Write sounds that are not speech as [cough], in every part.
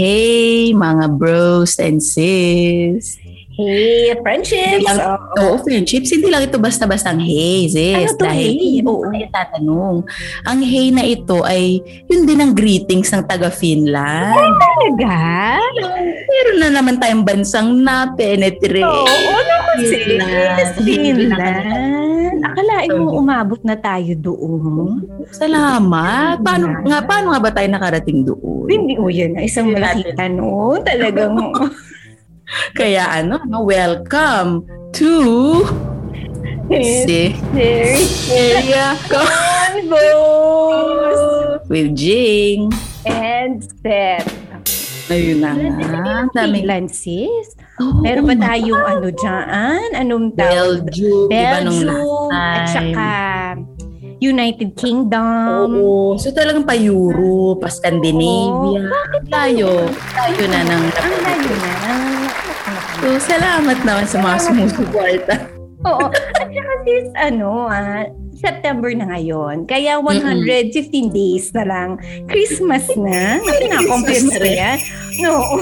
Hey, mga bros and sis. Hey, friendships! Lang, Oo, friendships. Hindi lang ito basta-bastang hey, sis. Ano to, dahil hey? Oo. tayo tatanong. Ang hey na ito ay yun din ang greetings ng taga-Finland. Talaga? Meron na naman tayong bansang na-penetrate. Oo, naku sis. Finland. Finland. Akalain mo umabot na tayo doon. Salamat. Paano nga, paano nga ba tayo nakarating doon? Hindi, o yun, isang malaking tanong. Talagang, Kaya ano, no, welcome to si Area convos with Jing. and set. Ayun na nga. Ang daming Finland, sis. Oh, Meron ba tayong ano dyan? Anong tawag? Belgium, Belgium, at saka. United Kingdom. Oo. So talagang pa Europe, pa Scandinavia. Tayo. Tayo na ng Ang layo na. So, salamat naman sa mga sumusuporta. Oo. [laughs] At saka sis, ano, ah, September na ngayon. Kaya 115 days na lang. Christmas na. Ko na yan. No.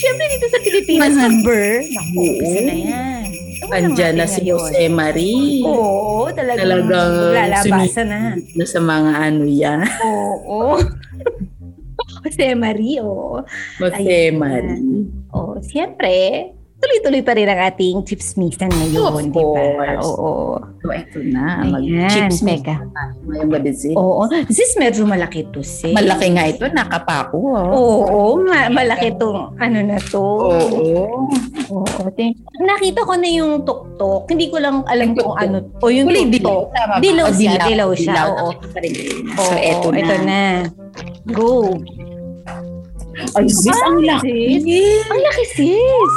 Siyempre dito sa Pilipinas, number. Naku, Oo. isa na yan. Ewan Andyan na si. Jose Marie. Oo, talagang, Talagang lalabasan na. Na sa mga ano yan. Oo. [laughs] Jose Marie, oo. Jose. Marie. Oh, siyempre, tuloy-tuloy pa rin ang ating chismisan ngayon, Of di ba? Oo. So, eto na. Ayan, Mag-chips mo teka. ngayong gabi, sis. Oo. Sis, medyo malaki to, sis. Malaki nga ito. Nakapako. Oh. Oo, ma- malaki tong ano na to. Oo. Oo. Tin- Nakita ko na yung tuktok. Hindi ko lang alam kung ano. O yung Kulay dilaw. tuktok. Tama ba? Dilaw siya, dilaw siya, Dilaw. oo. So, eto na. ito na. Go. Ay, sis, ang Ah, laki. Ang laki, sis.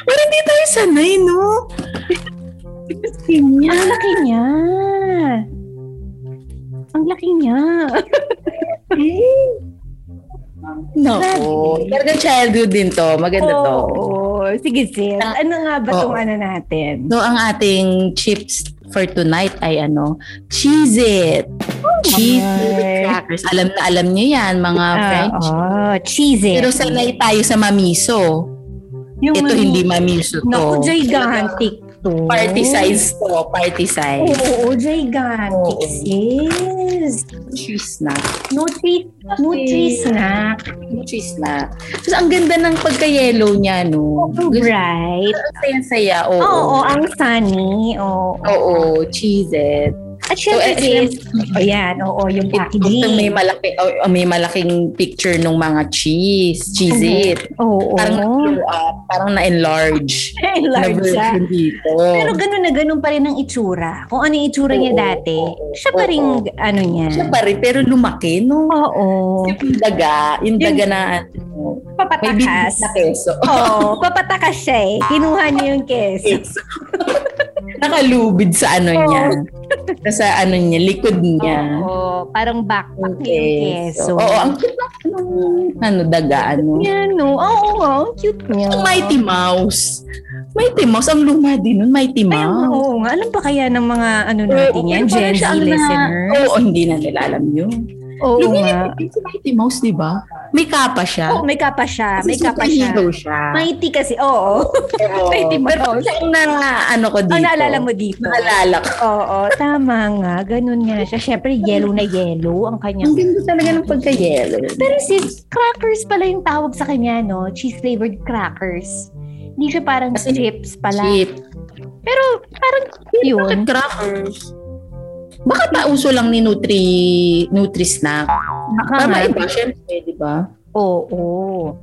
Pero hindi tayo sanay, no? Kanya. Ang laki niya. Ang laki niya. [laughs] Nako. Talagang childhood din to. Maganda to. Oo. Sige, sis. Ano nga ba itong Oo. ano natin? So, ang ating chips for tonight ay ano, Cheez It. Cheez Ay. crackers. Alam na alam niyo yan, mga Ah, French. oh, cheese it. Pero sanay tayo sa mamiso. Yung Ito ano- hindi mamiso to. Naku, gigantic to. Party size to. Party size. Oo, gigantic, Oo. sis. Cheese na. Nutri, nutri snack. Cheese na. Tapos ang ganda ng pagka-yellow niya, no? Gusto- Bright. Ang saya-saya. Oo. Oo, ang sunny. Oo. Oo, cheese it. At syempre, So, eh, sis, ayan, oo, yung Ito packaging. may malaki oh, may malaking picture ng mga cheese, cheese it. Oo. Parang na-blow up, parang na-enlarge. [laughs] Large na dito. Pero ganun na ganun pa rin ang itsura. Kung ano yung itsura niya Oo, dati, oo, siya pa rin, oo. ano niya. siya pa rin, pero lumaki, no? Oo. Yung daga, yung Yung- daga na, ano, may Papatakas. bibig na keso. Oo, papatakas siya eh. Kinuha niya yung keso. [laughs] Nakalubid sa ano Oo. niya. [laughs] sa ano niya, likod niya. Oo, parang backpack niya yung keso. Oo, ang cute ng ano, ano, daga, ano. Yan, no? Oo, nga, ang cute niya. Yung Mighty Mouse. Mighty Mouse, ang luma din nun, Mighty Ay, Mouse. oo nga. Alam pa kaya ng mga ano natin yan, Gen Z ang na- listeners? Oo, hindi na nila alam yun. Oo nga. Lumilipid din si Mighty Mouse, di ba? May kapa siya. Oh, may kapa siya. May Kasi kapa siya. siya. Mighty kasi, oo. Oo. [laughs] Mighty Pero siya ang na, ano ko dito. Ang naalala mo dito. Naalala ko. Oo, tama nga. Ganun nga siya. Siyempre, yellow na yellow ang Ang kanyang ganda talaga ng pagka-yellow. Pero sis, crackers pala yung tawag sa kanya, no? Cheese-flavored crackers. Hindi siya parang Kasi chips pala. Chip. Pero parang yun. Bakit crackers? Baka pauso lang ni Nutri Nutri Snack. Baka Tama nga. iba, syempre, ba? Oo.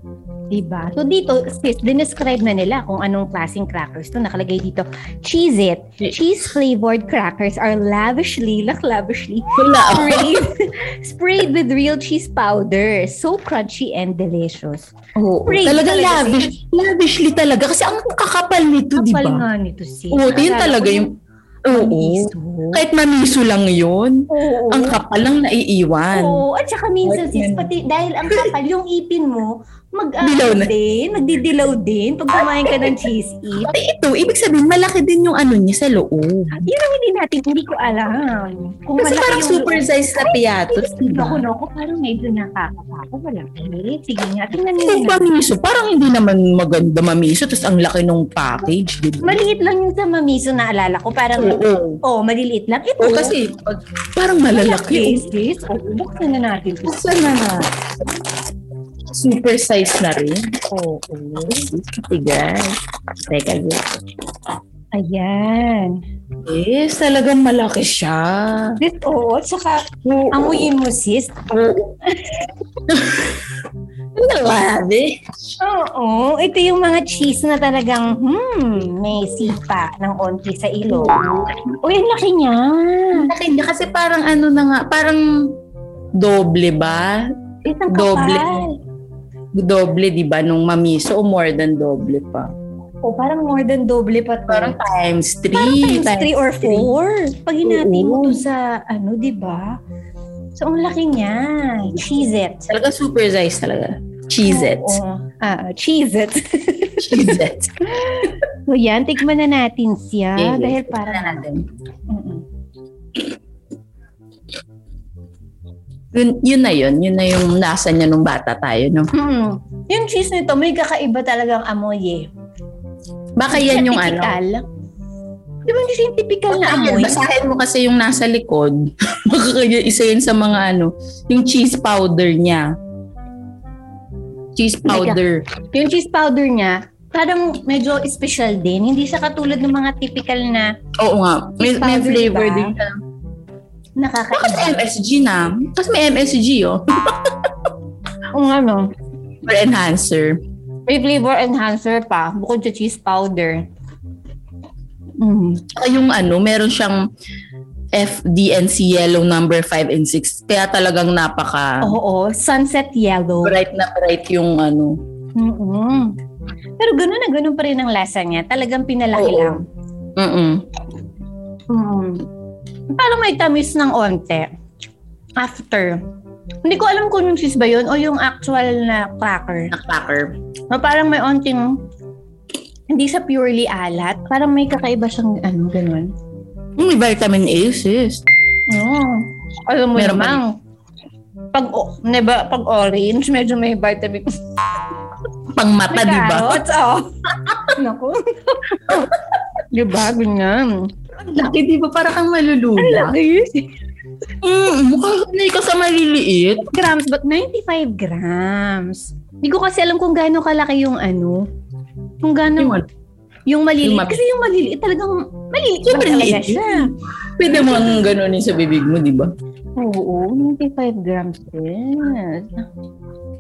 Diba? So dito, sis, dinescribe na nila kung anong klaseng crackers to. Nakalagay dito, Cheese It. Cheese-flavored crackers are lavishly, like lavishly, sprayed, [laughs] sprayed with real cheese powder. So crunchy and delicious. Oo. Spray Talaga talaga, lavish. Lavishly talaga. Kasi ang kakapal nito, di ba? nga nito, sis. Oo, yun talaga ko yung... Oo. mamiso. Kahit mamiso lang yun, Oo. ang kapal lang naiiwan. Oo, at saka minsan Kahit sis, pati dahil ang kapal yung ipin mo, mag Dilaw na. din, magdidilaw din pag kumain ka ng cheese. Ay, ito, ibig sabihin, malaki din yung ano niya sa loob. Yun ang hindi natin, hindi ko alam. Kung Kasi malaki parang super loob. size na piatos, Naku, diba? naku, parang medyo nakakapako. Wala. Sige nga, tingnan nyo Yung na. mamiso, parang hindi naman maganda mamiso, tapos ang laki nung package, di ba? Maliit lang yung sa mamiso na alala ko. Parang, Oo. oh, maliliit lang. Ito, Oo, kasi pag, parang malalaki. Yes, yes. Oh, buksan na natin. Buksan na na. Super size na rin. Oo. Tigas. Teka, guys. Ayan. Yes, talagang malaki siya. This, oo, tsaka amuyin mo sis. [laughs] Grabe. Oo, ito yung mga cheese na talagang, hmm, may sipa ng onti sa ilong. Uy, ang laki niya. Laki niya kasi parang ano na nga, parang doble ba? Isang kapal. Doble, di ba, nung mamiso o more than doble pa? O, parang more than doble pa to. Parang times times three. 3 or 4. Pag hinati mo to sa, ano, di ba? So, ang laki niya. Cheese it. Talaga super size talaga. Cheese it. Oo. Ah, cheese it. [laughs] Cheese it. so, yan. Tikman na natin siya. Okay. Dahil Para parang, natin. Mm-mm. Yun, yun na yun. Yun na yung nasa niya nung bata tayo, no? Mm-mm. Yung cheese nito, may kakaiba talagang amoy eh. Baka yan yung ano. Typical. Di ba hindi siya yung typical na amoy? basahin mo kasi yung nasa likod. [laughs] Isa yun sa mga ano, yung cheese powder niya. Cheese powder. Yung cheese powder niya, parang medyo special din. Hindi siya katulad ng mga typical na Oo nga. May, may flavor diba? din siya. Bakit nakakaiba. MSG na? Kasi may MSG, oh. [laughs] Kung ano, For enhancer. may flavor enhancer pa bukod sa cheese powder. Mm. Saka yung ano, meron siyang FDNC yellow number 5 and 6. Kaya talagang napaka Oo, sunset yellow. bright na bright yung ano. mm Pero gano'n na gano'n pa rin ang lasa niya. Talagang pinalaki Oo. lang. Mm-mm. Mm. Parang may tamis ng onte. After. Hindi ko alam kung yung cheese ba yun o yung actual na cracker. Na cracker. Na parang may onting hindi siya purely alat. Parang may kakaiba siyang ano, ganun. May vitamin A, sis. Oo. Alam mo Meron ba naman, pag, o- diba, pag orange, medyo may vitamin. [laughs] Pang mata, di ba? carrots, oh. [laughs] Naku. [laughs] di ba? Ganyan. Laki, di ba? Para kang malulula. Mm, mukha ka sa maliliit. grams, but 95 grams. Hindi ko kasi alam kung gaano kalaki yung ano. Kung gaano, Yung yung, ano? Yung maliliit. mab- kasi yung maliliit talagang, maliliit Siyempre, lang talaga liit siya. Pwede mo ang ganunin sa bibig mo, di ba? Oo, 95 grams. Yes.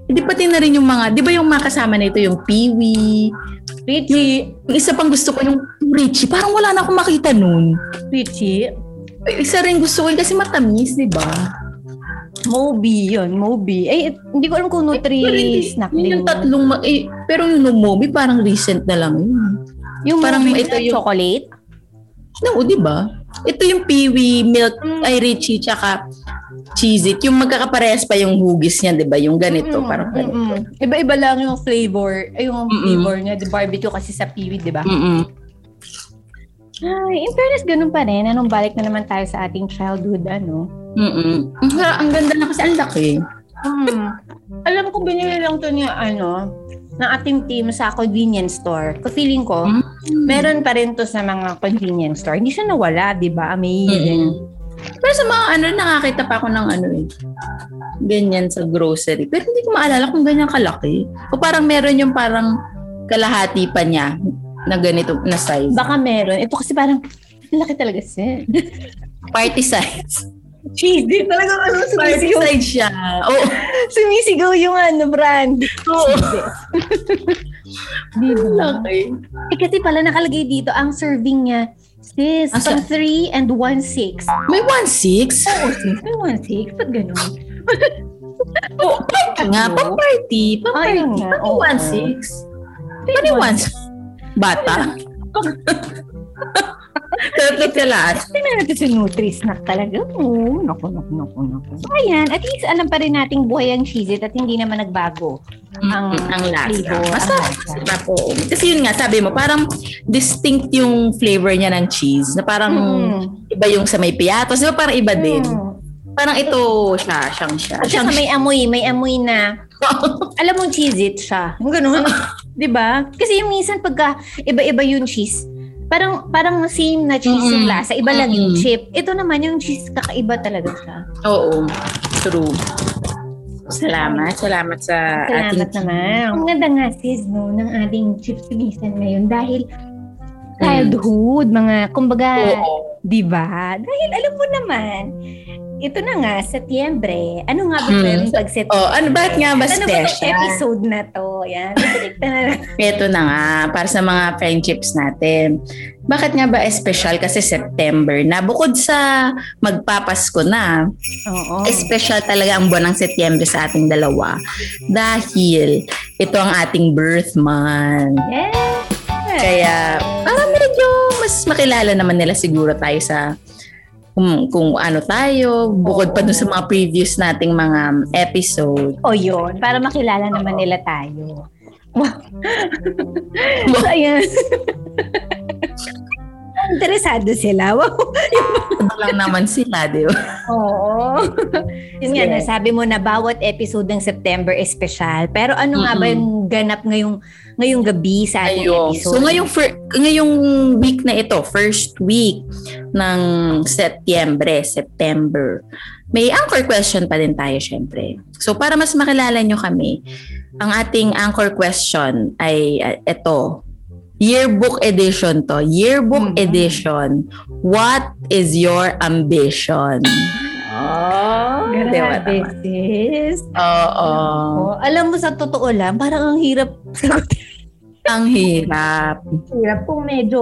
Hindi pati na rin yung mga, di ba yung mga kasama nito, yung piwi. Richie. Yung isa pang gusto ko, yung Richie. Parang wala na akong makita nun. Richie. Isa rin gusto ko yun kasi matamis, di ba? Moby yun, Moby. Ay, hindi ko alam kung Nutri hindi- snack yun din. yung tatlong, ma- eh, pero yung Numobi parang recent na lang yun. Yung parang Moby ito na yung- chocolate. No, di ba? Ito yung piwi, milk, Mm. ay Richie, tsaka cheese it. Yung magkakaparehas pa yung hugis niya, di ba? Yung ganito, Mm-mm, parang ganito. mm-mm. Iba-iba lang yung flavor. Ay, yung Mm-mm. flavor niya. The barbecue kasi sa piwi, di ba? Mm-mm. Ay, in fairness, ganun pa rin. Anong balik na naman tayo sa ating childhood, ano? Mm-mm. Ang, ganda na kasi ang laki. Hmm. Alam ko, binili lang to niya, ano, ng ating team sa convenience store. Ko feeling ko, Mm. meron pa rin to sa mga convenience store. Hindi siya nawala, di ba? Amazing. Pero sa mga ano, nakakita pa ako ng ano eh. Ganyan sa grocery. Pero hindi ko maalala kung ganyan kalaki. O parang meron yung parang kalahati pa niya na ganito na size. Baka meron. Ito kasi parang, ang laki talaga siya. [laughs] Party size. Cheesy. Talagang ano, Party size siya. Oo. sumisigaw yung ano, brand. Oo. [laughs] Di ba? Laki. Eh, kasi pala nakalagay dito, ang serving niya, sis, Asa? pang 3 and 1-6. May 1.6? Oo, sis, may 1-6. Ba't ganun? [laughs] Oo, party nga. Pang-party. Pang-party. Oo. 1.6. Pati 1 Bata. [laughs] [laughs] Tatlo sa lahat. Tingnan natin si Nutri-Snack talaga. Oo, naku, naku, naku, naku. So, ayan, at least alam pa rin nating buhay ang cheese at hindi naman nagbago. Ang, ang lasa. flavor, ang lasa. Masarap, oo. Kasi yun nga, sabi mo, parang distinct yung flavor niya ng cheese. Na parang Mm. iba yung sa may piatos. Di ba parang iba din? Mm. Parang ito siya, siyang siya. At Siyang may amoy, may amoy na, [laughs] alam mong cheese it siya. Yung ganun. [laughs] Di ba? Kasi yung minsan pagka iba-iba yung cheese, parang parang same na cheese yung Mm-mm. lasa, iba lang yung Mm-mm. chip. Ito naman yung cheese kakaiba talaga siya. Oo, true. Salamat, salamat sa Salamat ating naman. Ang ganda nga sis no, ng ating chips minsan ngayon dahil childhood, mga, kumbaga, Oo. di ba? Dahil alam mo naman, ito na nga, Setyembre. Ano nga ba Mm. yung pag Setyembre? Oh, ano bakit nga ba Ano ba itong special? episode na to? Yan. Na. [laughs] Ito na nga, para sa mga friendships natin. Bakit nga ba special? Kasi September na. Bukod sa magpapasko na, Oo. special talaga ang buwan ng Setyembre sa ating dalawa. Dahil ito ang ating birth month. Yes. Kaya parang medyo mas makilala naman nila siguro tayo sa kung, kung ano tayo, bukod pa dun sa mga previous nating mga episode. O yun, para makilala naman nila tayo. [laughs] So, ayan. [laughs] Interesado sila. Wow. [laughs] Lang naman sila, di ba? Oo. [laughs] Yun nga, nasabi mo na bawat episode ng September is special. Pero ano nga ba yung ganap ngayong ngayong gabi sa ating Ayun. episode? So ngayong, fir- ngayong week na ito, first week ng Setyembre, September, may anchor question pa din tayo syempre. So para mas makilala nyo kami, ang ating anchor question ay uh, ito. Yearbook edition to. Yearbook Mhm. edition. What is your ambition? Oh, Grabe, sis. Oo. Oh, alam mo sa totoo lang, parang ang hirap sagutin. [laughs] Ang hirap. Hirap kung medyo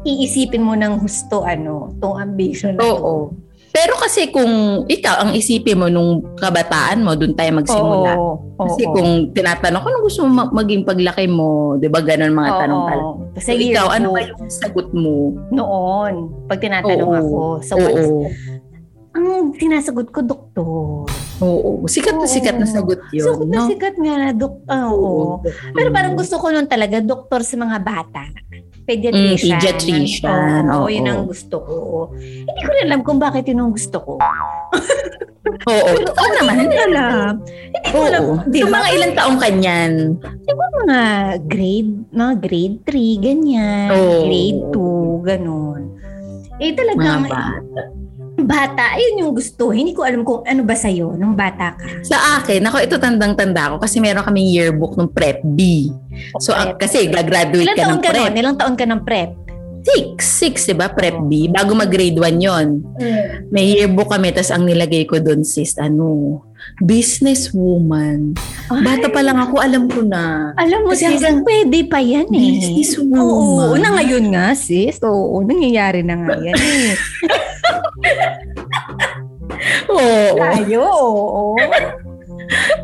iisipin mo ng gusto, ano, tong ambition. Oo. Pero kasi kung ikaw ang isipin mo nung kabataan mo, doon tayo magsimula. Oo. Kasi oo. kung tinatanong ko, ano gusto mo ma- maging paglaki mo? Di ba ganon mga Oo. tanong pala. Sa So, ikaw, ano ba yung sagot mo? noon, pag tinatanong Oo. ako, so what's, Oo. ang sinasagot ko, doktor. Oo. Sikat na Oo. sikat na sagot yun. Sikat na no? sikat nga na, dok, ah, oo. Pero parang gusto ko nun talaga, doktor sa mga bata. Pediatrician. Mm, pediatrician, Oo, oo. yun ang gusto ko. Hindi ko alam kung bakit yun ang gusto ko. [laughs] Oo. Oo naman. Hindi ko alam. Hindi ko alam. Oo. Di So, mga ilang taong kanyan? Mga grade, mga grade 3, ganyan. Oo. Grade 2, ganun. Eh Mga talagang bata. bata, ayun yung gusto. Hindi ko alam kung ano ba sa'yo nung bata ka. Sa akin, ako ito tandang-tanda ko kasi meron kaming yearbook ng Prep B. So, ang- kasi gagraduate Ilang ka ng ka Prep. nun? Ilang taon ka ng prep? Six. Six, di ba? Prep B. Bago mag-grade 1 yon May yearbook kami, tapos ang nilagay ko doon, sis, ano, business woman. Bata pa lang ako, alam ko na. Alam mo, Kasi sis, hanggang- pwede pa yan eh. Business Oo, woman. na ngayon nga, sis. Oo, nangyayari na nga yan eh. [laughs] Oo. Tayo, oo.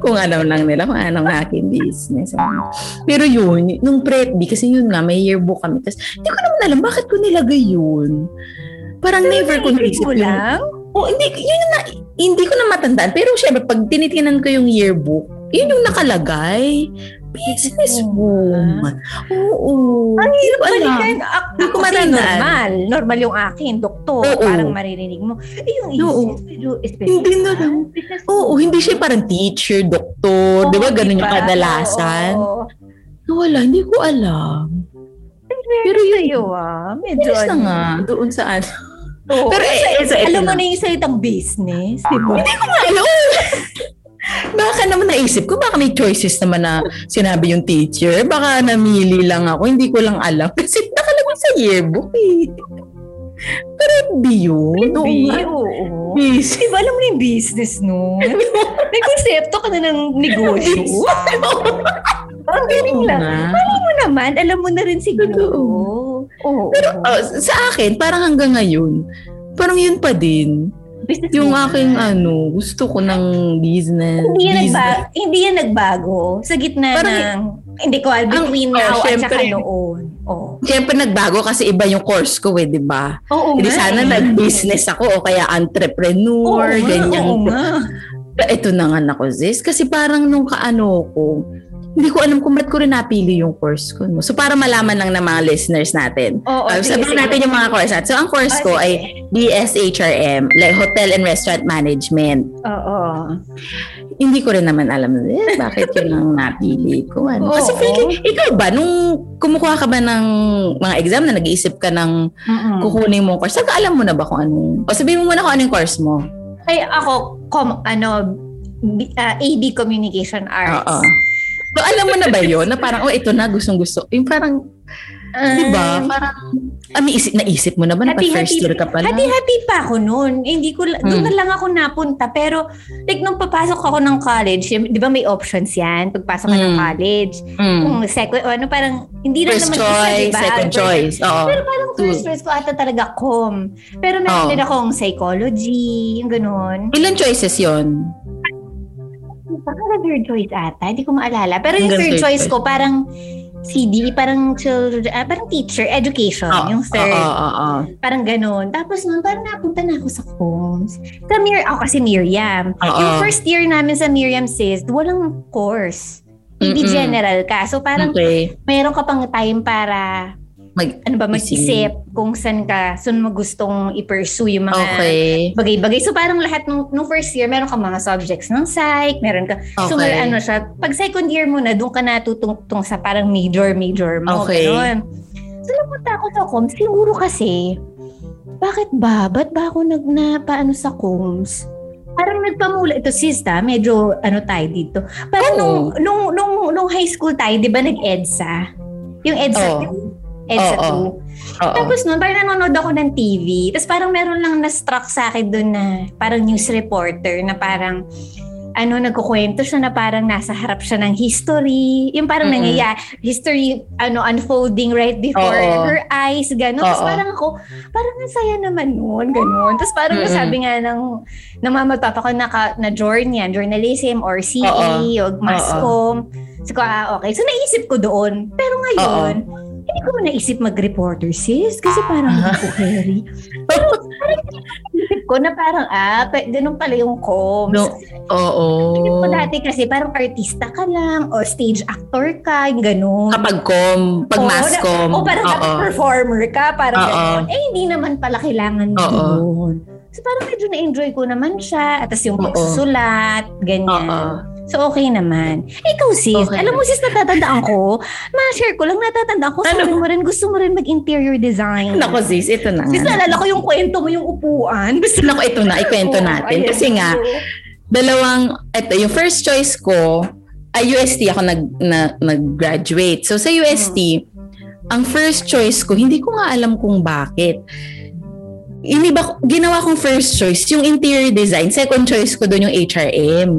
Kung ano lang nila, kung anong aking business. Pero yun, nung prep B, kasi yun nga, may yearbook kami. Tapos, hindi ko naman alam, bakit ko nilagay yun? Parang never ko naisip mo yung- lang? Oh, hindi, yun na, hindi ko na matandaan. Pero syempre, pag tinitinan ko yung yearbook, yun yung nakalagay. Business woman. Oo. Ang hirap Hindi ko alam. balikan. Ako, Hindi ko kasi normal. Normal yung akin, doktor. Oo. Parang maririnig mo. Eh, yung Oo. medyo special. Hindi na lang. Oo, hindi siya parang teacher, doktor. di ba? Oo, Ganun diba? yung kadalasan. Oo. Wala, hindi ko alam. Pero yun sa'yo ah. Medyo ano. nga, doon sa ano. Oo. Pero eh, ito, ito Alam mo na. yung salitang business, di ba? Ano? [laughs] Baka naman naisip ko, baka may choices naman na sinabi yung teacher. Baka namili lang ako, hindi ko lang alam. [laughs] Kasi nakalagay sa yearbook eh. Pero hindi yun. Oo nga. Oo. Yes. Di ba alam mo yung business, no? May konsepto ka na ng negosyo. [laughs] Ang galing lang. Alam mo naman, alam mo na rin siguro. Oo. Pero oh, sa akin, parang hanggang ngayon, parang yun pa din. Business Yung woman. aking ano, gusto ko ng business. Hindi yan, business. nagba- hindi yan nagbago sa gitna Parang- ng Hindi ko, between Ang- oh, now at syempre. saka noon. Oh. Siyempre nagbago kasi iba yung course ko eh, di ba? Oo Hindi nga sana eh. nag-business ako o kaya entrepreneur, Oo ganyan. oo nga. Ito na nga nako, Ziz. Kasi parang nung kaano ko, hindi ko alam kung ba't ko rin napili yung course ko. No? So para malaman lang ng mga listeners natin. Oo, Uh, sige, sabihin natin yung mga course natin. So ang course Ah, ko ay DSHRM, like Hotel and Restaurant Management. Oo. Hindi ko rin naman alam eh, bakit yun ang [laughs] napili ko. Ano? Kasi Oo. feeling, ikaw ba, nung kumukuha ka ba ng mga exam na nag-iisip ka ng Mm-mm. kukunin mong course, saka alam mo na ba kung anong, o sabihin mo muna kung anong course mo. Ay, ako, com, ano, B- ah, AB Communication Arts. Oo. So alam mo na ba yun na parang, oh ito na, gustong gusto. Yung parang, Ah, di ba? Parang, ah, naisip, naisip mo na ba na pag Hati-hati- first year ka pa lang? Hati-hati pa ako noon. Eh, Hindi ko, la- doon Hmm. na lang ako napunta. Pero, like, nung papasok ako ng college, di ba may options yan? Pagpasok ka ng Hmm. college. Mm. Kung second, o ano, parang, hindi First naman isa, choice, di ba? second First- choice. Oo. Pero parang first choice ko ata talaga com. Pero meron Oh. din akong psychology, yung ganun. Ilan choices yon? Baka third choice ata, hindi ko maalala. Pero yung third third choice choice. ko, parang CD, parang children, ah, parang teacher, education, yung third. Oo, oo, oo. Parang ganun. Tapos nun, parang napunta na ako sa Combs. Sa Mir, ako kasi Miriam. Oo. Yung first year namin sa Miriam sis, walang course. Hindi general ka. So parang Okay. meron ka pang time para Mag- ano ba Isip. mag-isip kung saan ka saan mo gustong i-pursue yung mga okay. bagay-bagay. So parang lahat nung, nung first year, meron ka mga subjects ng psych, meron ka. So Okay. may ano siya, pag second year mo na, doon ka natutungtong sa parang major-major mo. Okay. Ganun. So napunta ako sa COMS, siguro kasi, bakit ba? Ba't ba ako nag na, paano sa COMS? Parang nagpamula, ito sista, medyo ano tayo dito. Parang nung, Oo. nung, nung, nung high school tayo, di ba nag-EDSA? Yung EDSA Oo. 2. EDSA Oo. 2. Oo. Tapos nun, parang nanonood ako ng TV. Tapos parang meron lang na-struck sa akin doon na parang news reporter na parang ano, nagkukwento siya na parang nasa harap siya ng history. Yung parang Mm-mm. nangyayari, history, ano, unfolding right before Oo. her eyes, gano'n. Tapos Oo. parang ako, parang ang saya naman nun, gano'n. Tapos parang Mm-mm. sabi nga ng, ng mga magpapa ko na, ka- na journey, journalism or CE, o mass Oo. comm. So, ko, ah, okay. So, naisip ko doon. Pero ngayon, hindi ko naisip mag-reporter, sis. Kasi parang hindi ko [laughs] carry. Pero parang naisip ko na parang, ah, pa- ganun pala yung comms. No. Oo. Isip ko dati kasi parang artista ka lang o stage actor ka, yung ganun. Kapag com, pag mass com. O parang dapat performer ka, parang Oo. ganun. Eh, hindi naman pala kailangan Oo. doon. So parang medyo na-enjoy ko naman siya. At tas yung pagsusulat, ganyan. Oo. So okay naman. Ikaw sis, Okay. alam mo sis, natatandaan ko, ma-share ko lang, natatandaan ko, sabi Ano? mo rin, gusto mo rin mag-interior design. Nako sis, ito na Sis, naalala ko yung kwento mo, yung upuan. [laughs] Gusto Nako, ito na, ikwento Oo, natin. ayan. Kasi nga, dalawang, ito, yung first choice ko, ay UST ako nag, na, nag-graduate. So sa UST, ang first choice ko, hindi ko nga alam kung bakit. Iniba, ginawa kong first choice, yung interior design. Second choice ko doon yung HRM.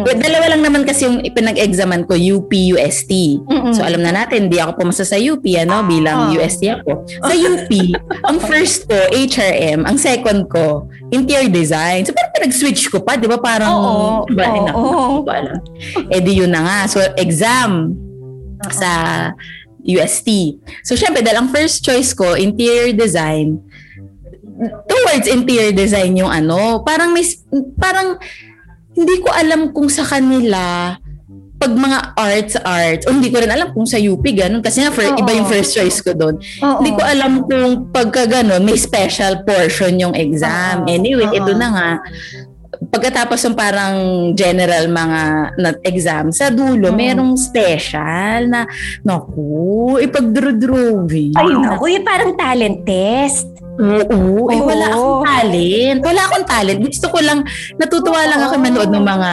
But dalawa lang naman kasi yung pinag-examan ko, UP, UST. Mm-mm. So alam na natin, di ako pumasa sa UP, ano, bilang Oh. UST ako. Sa UP, [laughs] ang first ko, HRM, ang second ko, interior design. So parang pinag-switch ko pa, di ba? Parang, Oo, ba, oo, na, ba alam. Eh di yun na nga. So exam sa UST. So syempre, dahil ang first choice ko, interior design, towards interior design yung ano, parang may, parang hindi ko alam kung sa kanila pag mga arts arts o hindi ko rin alam kung sa UP ganun kasi nga for, Oo. iba yung first choice ko doon Oo. hindi ko alam kung pagka ganun may special portion yung exam Oo. anyway Oo. ito na nga pagkatapos ng parang general mga na exam sa dulo Oo. merong special na naku ipagdraw-drawing Ay, naku, yung parang talent test. Oo, eh Oo. wala akong talent. Wala akong talent. Gusto ko lang, natutuwa lang ako Oo. manood ng mga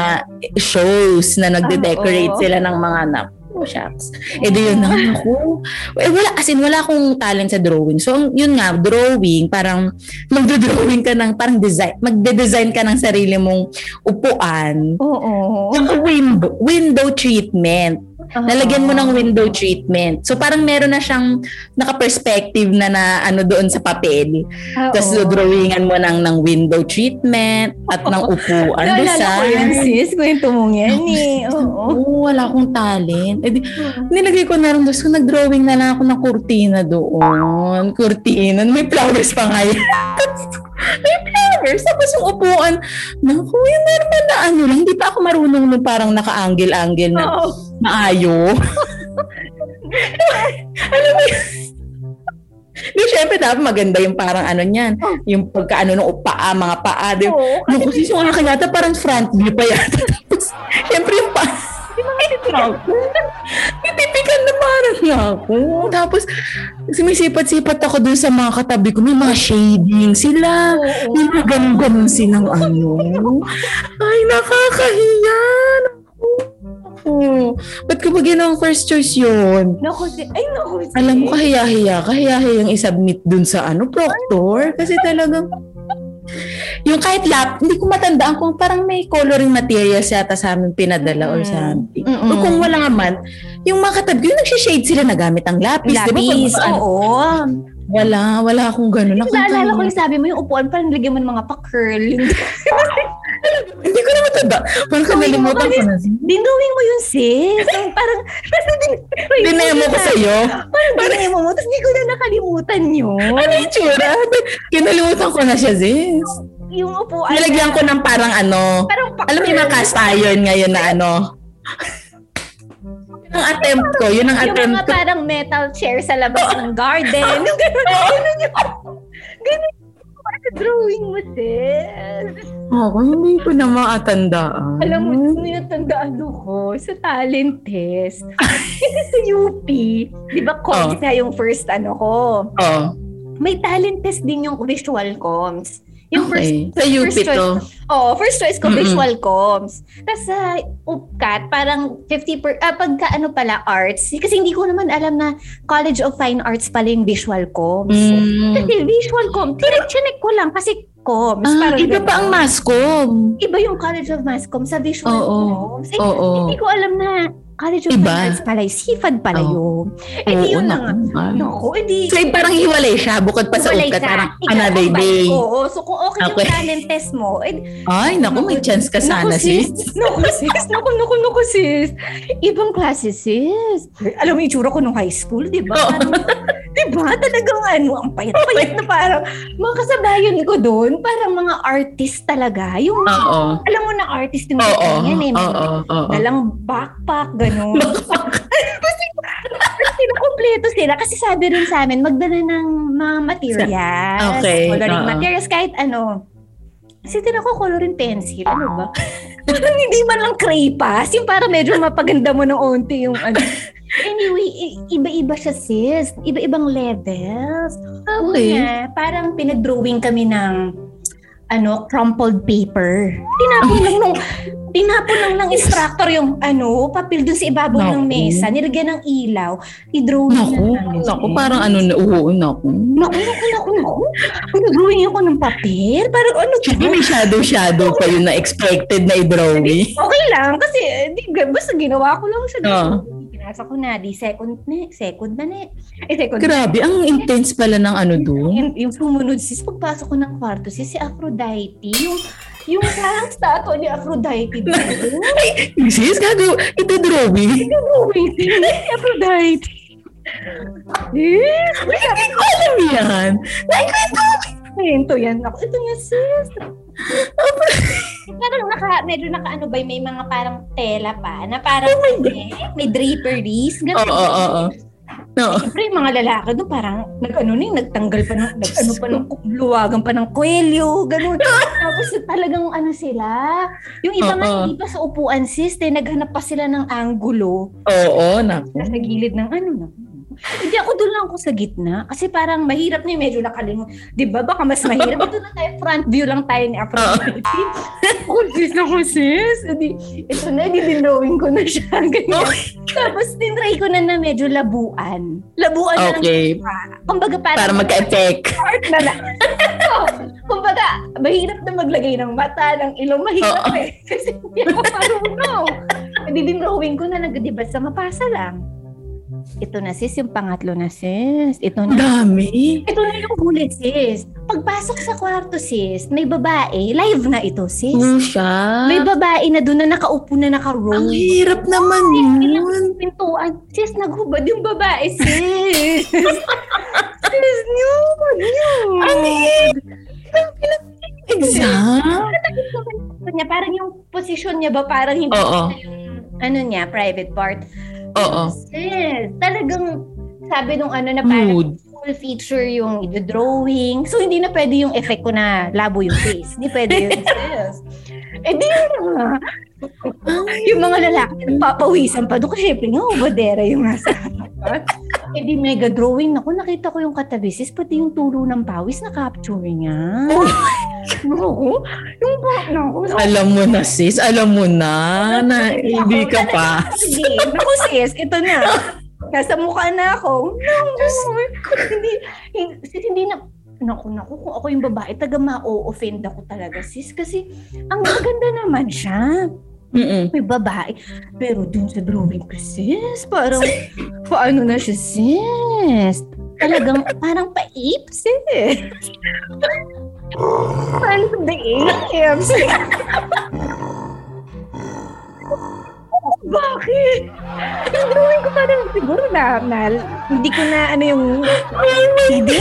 shows na nagde-decorate Oo. sila ng mga na, oh shucks. Eh di yun na ako. Eh wala, as in wala akong talent sa drawing. So yun nga, drawing, parang magdo-drawing ka ng, parang design, magde-design ka ng sarili mong upuan. Oo. Yung window, window treatment. Uh-huh. Nalagyan mo ng window treatment. So parang meron na siyang naka-perspective na na ano doon sa papel. Uh-huh. Tapos drawingan mo ng, ng window treatment at ng upuan. Ko yun [laughs] sis, kwento mo yan eh. Oo. Oo, wala akong talent. Eh, di, nilagay ko na rin doon. So nag-drawing na lang ako ng kurtina doon. Kurtina. May flowers pa nga [laughs] may flowers. Tapos yung upuan, naku, yung normal na ano lang. Hindi pa ako marunong nung parang naka-angle-angle na oh. maayo. [laughs] ano mo Di, syempre, dapat maganda yung parang ano niyan. Oh. Yung pagkaano ng paa, mga paa. Di, oh, no, kasi yung akin yata parang front view pa yata. [laughs] Tapos, syempre yung paa. Titipikan na parang na ako. Tapos, sumisipat-sipat ako dun sa mga katabi ko. May mga shading sila. May mga ganun-ganun silang ano. Ay, nakakahiya. Oh, ba't ko ba ginawang first choice yun? Naku, si, ay naku, si. Alam mo, kahiya-hiya. Kahiya-hiya yung isubmit dun sa ano, proctor. Kasi talagang, yung kahit lap, hindi ko matandaan kung parang may coloring materials yata sa amin pinadala mm. or something. Mm-mm. O kung wala man, yung mga katabi ko, yung nagsishade sila na gamit ang lapis. Lapis, diba? oo. Wala, wala akong gano'n. Naalala ko yung sabi mo, yung upuan, parang nilagyan mo ng mga pa-curl. [laughs] Hindi ko na matanda. Parang kanalimutan ko na. Dinawin mo yun, sis. parang, parang din, Dinemo ko sa'yo. Parang dinemo mo, tapos hindi ko na nakalimutan yun. Ano yung tsura? Kinalimutan ko na siya, sis. Yung upuan. Nilagyan ko ng parang ano. Parang alam mo yung mga cast iron ngayon na ano. Ang attempt ko, yun ang attempt ko. Yung mga parang metal chair sa labas ng garden. [laughs] yung gano'n, gano'n yung, gano'n drawing mo, sis. Ako, hindi ko na maatandaan. Alam mo, natandaan ko sa talent test. [laughs] Sa UP, di ba, comms oh. na yung first ano ko. Oh. May talent test din yung visual comms. Yung okay. first, sa UP first to. oh, first choice ko, Mm-mm. visual comms. Tapos sa uh, UPCAT, parang 50 per, uh, pagka ano pala, arts. Kasi hindi ko naman alam na College of Fine Arts pala yung visual comms. Mm. Kasi visual comms, chinek ko lang kasi comms. Ah, iba pa ang mass com. Iba yung College of Mass Com sa visual oh, comms. Eh, oh, oh. Hindi ko alam na College of Iba? Finance pala, sifad pala oh. yun. Eh di yun lang. Naku, edi. So parang hiwalay siya bukod pa sa ukat, parang another day. Oo, so kung okay, okay. yung talent test mo, eh, ay, naku, may chance ka sana, sis. [laughs] Naku, sis. Naku, naku, naku, sis. Ibang klase, sis. Alam mo yung itsura ko nung high school, di ba? Oh. Di ba? Talagang ano, ang [laughs] payat-payat na parang, mga kasabayan ko doon, parang mga artist talaga. Yung, Oo. alam mo na artist yung Oo. yan eh. Oo. Dalang backpack, ganun. [laughs] sila, kompleto sila. Kasi sabi rin sa amin, magdala ng mga materials. Okay. Coloring uh-huh. materials, kahit ano. Kasi din ako coloring pencil. Ano ba? [laughs] parang hindi man lang crepas. Yung parang medyo mapaganda mo ng onti yung ano. Anyway, iba-iba siya sis. Iba-ibang levels. Okay. Una, parang pinag-drawing kami ng ano, crumpled paper. Tinapon lang nung tinapon lang ng instructor yung ano, papel dun sa ibabaw naku. ng mesa, nilagyan ng ilaw, i-draw naku, na. Naku, parang ano na, oo, naku. Naku, naku, naku, naku. Pinag-drawing ako ng papel. Parang ano Hindi may shadow-shadow pa yun na expected na i-drawing. Okay lang, kasi di, basta ginawa ko lang siya. Uh pinasa ko na, di second na, second na na. Eh, second Grabe, na. ang intense pala ng ano doon. Yung, yung sumunod sis, pagpasok ko ng kwarto, sis, si Aphrodite, yung yung parang statue ni Aphrodite. Ay, sis, gago, ito drawing. Ito drawing, sis, si Aphrodite. Yes! Hindi ko alam yan. Kwento yan ako. Ito nga, sis. Parang naka, medyo naka ano ba, may mga parang tela pa na parang oh may, may draperies. Oo, oo, oo. No. Siyempre, yung mga lalaki doon parang nag-ano na nagtanggal pa ng, nag-ano pa ng, luwagan pa ng kwelyo, ganun. [laughs] Tapos talagang ano sila, yung iba nga hindi pa sa upuan sis, eh, naghanap pa sila ng angulo. Oo, naku. Sa gilid ng ano, naku. Hindi ako doon lang ako sa gitna. Kasi parang mahirap na medyo nakalimot. Di ba? Baka mas mahirap. Ito na tayo, front view lang tayo ni Aphrodite. [laughs] Confused ako, sis. Edi, ito na, dinawin ko na siya. [laughs] Ganyan. Tapos, tinry ko na na medyo labuan. Labuan okay. na lang. Kumbaga, parang... Para magka-effect. Art na lang. [laughs] kumbaga, mahirap na maglagay ng mata, ng ilong. Mahirap oh. eh. Kasi hindi ako marunong. Hindi din drawing ko na nagdibas sa mapasa lang. Ito na sis, yung pangatlo na sis. Ito na. Dami. Ito na yung huli sis. Pagpasok sa kwarto sis, may babae. Live na ito sis. Ano siya? May babae na doon na nakaupo na naka-roll. Ang hirap naman yun. pintuan. Sis, naghubad yung babae, sis. [laughs] sis, yun, yun. Ang hirap. Exam? Parang yung position niya ba, parang hindi Oo. yung, ano niya, private part. Oo. Sis, talagang, sabi nung ano na parang Mood. full feature yung drawing. So, hindi na pwede yung effect ko na labo yung face. Hindi pwede yun, [laughs] sis. Eh, di na. yung mga lalaki, nagpapawisan pa doon. Kasi syempre nga, ubadera yung nasa harapan. Eh di mega drawing. Naku, nakita ko yung katabi. Sis, pati yung tulo ng pawis na capture niya. Oh. Naku, yung naku, naku. Alam mo na sis, alam mo na na hindi ka pa. Sige, naku sis, ito na. Nasa mukha na ako. Naku, hindi, hindi, hindi na, naku, naku, kung ako yung babae, taga ma-offend ako talaga, sis. Kasi, ang maganda naman siya. Mm-mm. May babae. Pero dun sa drawing ko, sis, parang, paano na siya, sis? Talagang, parang paip, sis. Parang paip, sis. Bakit? Yung drawing ko parang siguro na, na hindi ko na ano yung hindi.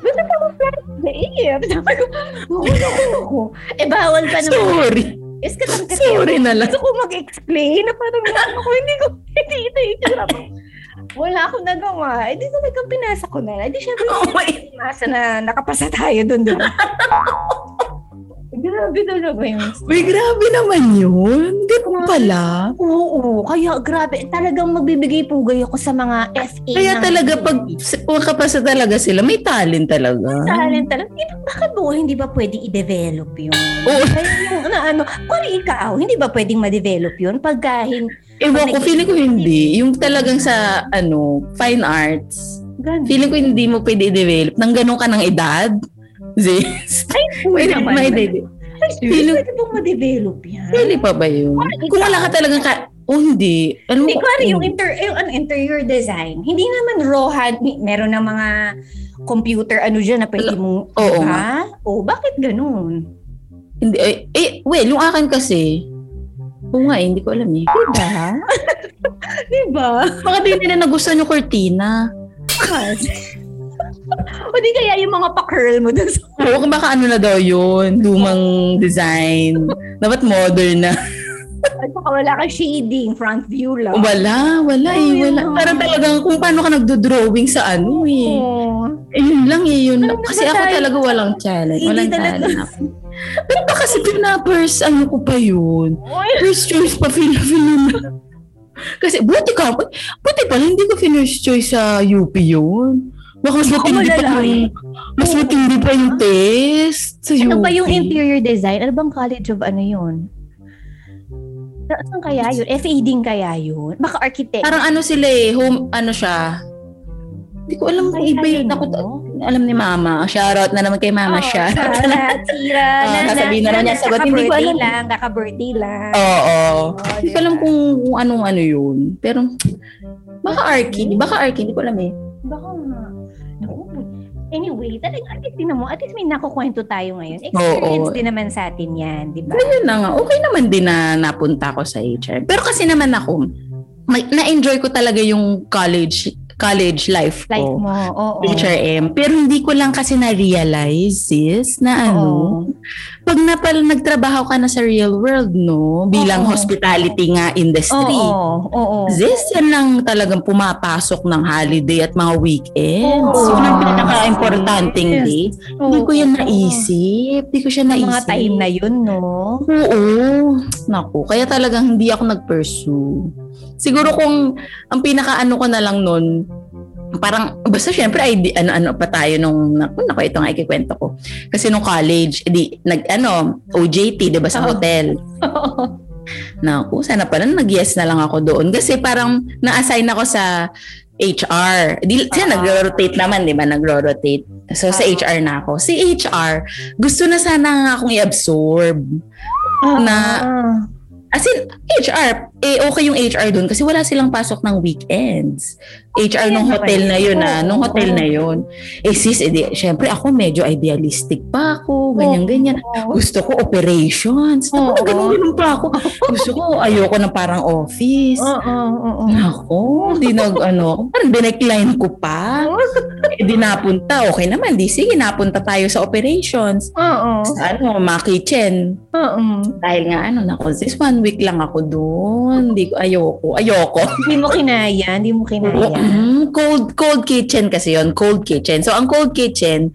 Basta parang parang paip. Sabi ko, naku, naku, naku. Eh, bawal pa naman. Sorry. Is katang Sorry na lang. Gusto ko mag-explain na parang ano ko, hindi ko, [laughs] hindi ito itsura mo. Wala akong nagawa. Eh di talagang pinasa ko na. Eh di syempre, Oh my na nakapasa tayo doon doon. [laughs] Grabe talaga yun. Uy, grabe naman yun. Ganun pala. Oo, kaya grabe. Talagang magbibigay pugay ako sa mga FA. Kaya talaga pag makapasa talaga sila, may talent talaga. talent talaga. Ba, bakit mo hindi ba pwedeng i-develop yun? Oo. Kaya yung ano, ano, kung ikaw, hindi ba pwedeng ma-develop yun? Pagka hin- Ewan ko, feeling ko hindi. Yung talagang sa, ano, fine arts, Ganun. feeling ko hindi mo pwede i-develop nang ganun ka ng edad. [laughs] Zis. Uy, Pwede naman. may. Feeling- pwede bang ma-develop yan? Pwede pa ba yun? Kung wala ka talagang ka... Oh, hindi. Ano Hindi, kuwari yung, inter, yung ano, interior design, hindi naman raw hand, meron ng mga computer ano dyan na pwede mong, Oo ha? O, bakit ganun? Hindi. Eh, eh, well, yung akin kasi, Oo nga eh, hindi ko alam eh. Diba? [laughs] diba? Baka di nila nagustuhan yung cortina. [laughs] o di kaya yung mga pa-curl mo dun sa... [laughs] Oo, kung baka ano na daw yun, lumang design. Dapat modern na. At saka wala kang shading, front view lang. Wala, wala eh, Ay, wala. no. Parang talagang kung paano ka nagdo-drawing sa ano eh. Oo. Eh, yun lang eh, yun lang. Ano Kasi ako talaga walang challenge. Hindi Walang talaga. talent ako. Pero ba kasi pinapers, ano ko pa yun? First choice pa, feel, feel na. Kasi buti ka, buti pala, hindi ko first choice sa UP yun. Baka mas matindi pa yung, mas matindi pa yung test sa UP. ano ba yung interior design? Ano bang college of ano yun? Sa- Saan kaya yun? FA din kaya yun? Baka architect. Parang ano sila eh, home, ano siya. Hindi ko alam kung iba yun. Ako, alam ni mama. Shoutout na naman kay mama Oo, siya. Sarah, Tira, Oo, na, sasabihin na lang niya, sagot, hindi ko alam. lang, kaka-birthday lang. Oo. Oo, Hindi ko alam diba? kung, kung anong ano yun. Pero, baka Arky. Baka Arky, hindi ko alam eh. Baka nga. Anyway, talagang at least, tinan mo, at least may nakukwento tayo ngayon. Experience Oo. din naman sa atin yan, di ba? Ayun na nga. Okay naman din na napunta ko sa HR. Pero kasi naman ako, may- na-enjoy ko talaga yung college college life ko. Life mo, oo. HRM. Pero hindi ko lang kasi na-realize, sis, na ano, Oo. pag na pala nagtrabaho ka na sa real world, no, bilang Oo. hospitality nga industry, Oo, oo. This yan lang talagang pumapasok ng holiday at mga weekends. Oo. Yun ang pinaka-importanting Yes. day. Hindi ko yan Oo. naisip. Hindi ko siya naisip. mga time na yun, no? Oo. Naku, kaya talagang hindi ako nag-pursue. Siguro kung ang pinaka-ano ko na lang nun, parang, basta syempre, ay, di- ano-ano pa tayo nung, naku, naku, ito nga ikikwento ko. Kasi nung college, di, nag, ano, OJT, di ba, sa Oo. hotel. Naku, sana pala nag-yes na lang ako doon. Kasi parang na-assign ako sa HR. Di, siya Ah. nagro-rotate naman, di ba? Nagro-rotate. So, sa Ah. HR na ako. Si HR, gusto na sana nga akong i-absorb. Na- As in, HR, eh okay yung HR doon kasi wala silang pasok ng weekends. HR nung hotel na yun ah, nung hotel na yun. Eh sis, eh, di, syempre ako medyo idealistic pa ako, ganyan-ganyan. Gusto ko operations. Ako, ganun pa ako. [laughs] Gusto ko, ayoko na parang office. Oo, oo. Ako, di nag, [laughs] ano, parang dinecline ko pa. Eh, di napunta, okay naman. Di, sige, napunta tayo sa operations. Oo. Sa ano, mga kitchen. Oo. Dahil nga, ano, nako, sis, one week lang ako doon. Di ko, ayoko. Ayoko. [laughs] Hindi mo kinaya, hindi mo kinaya. Cold cold kitchen kasi yon cold kitchen. So ang cold kitchen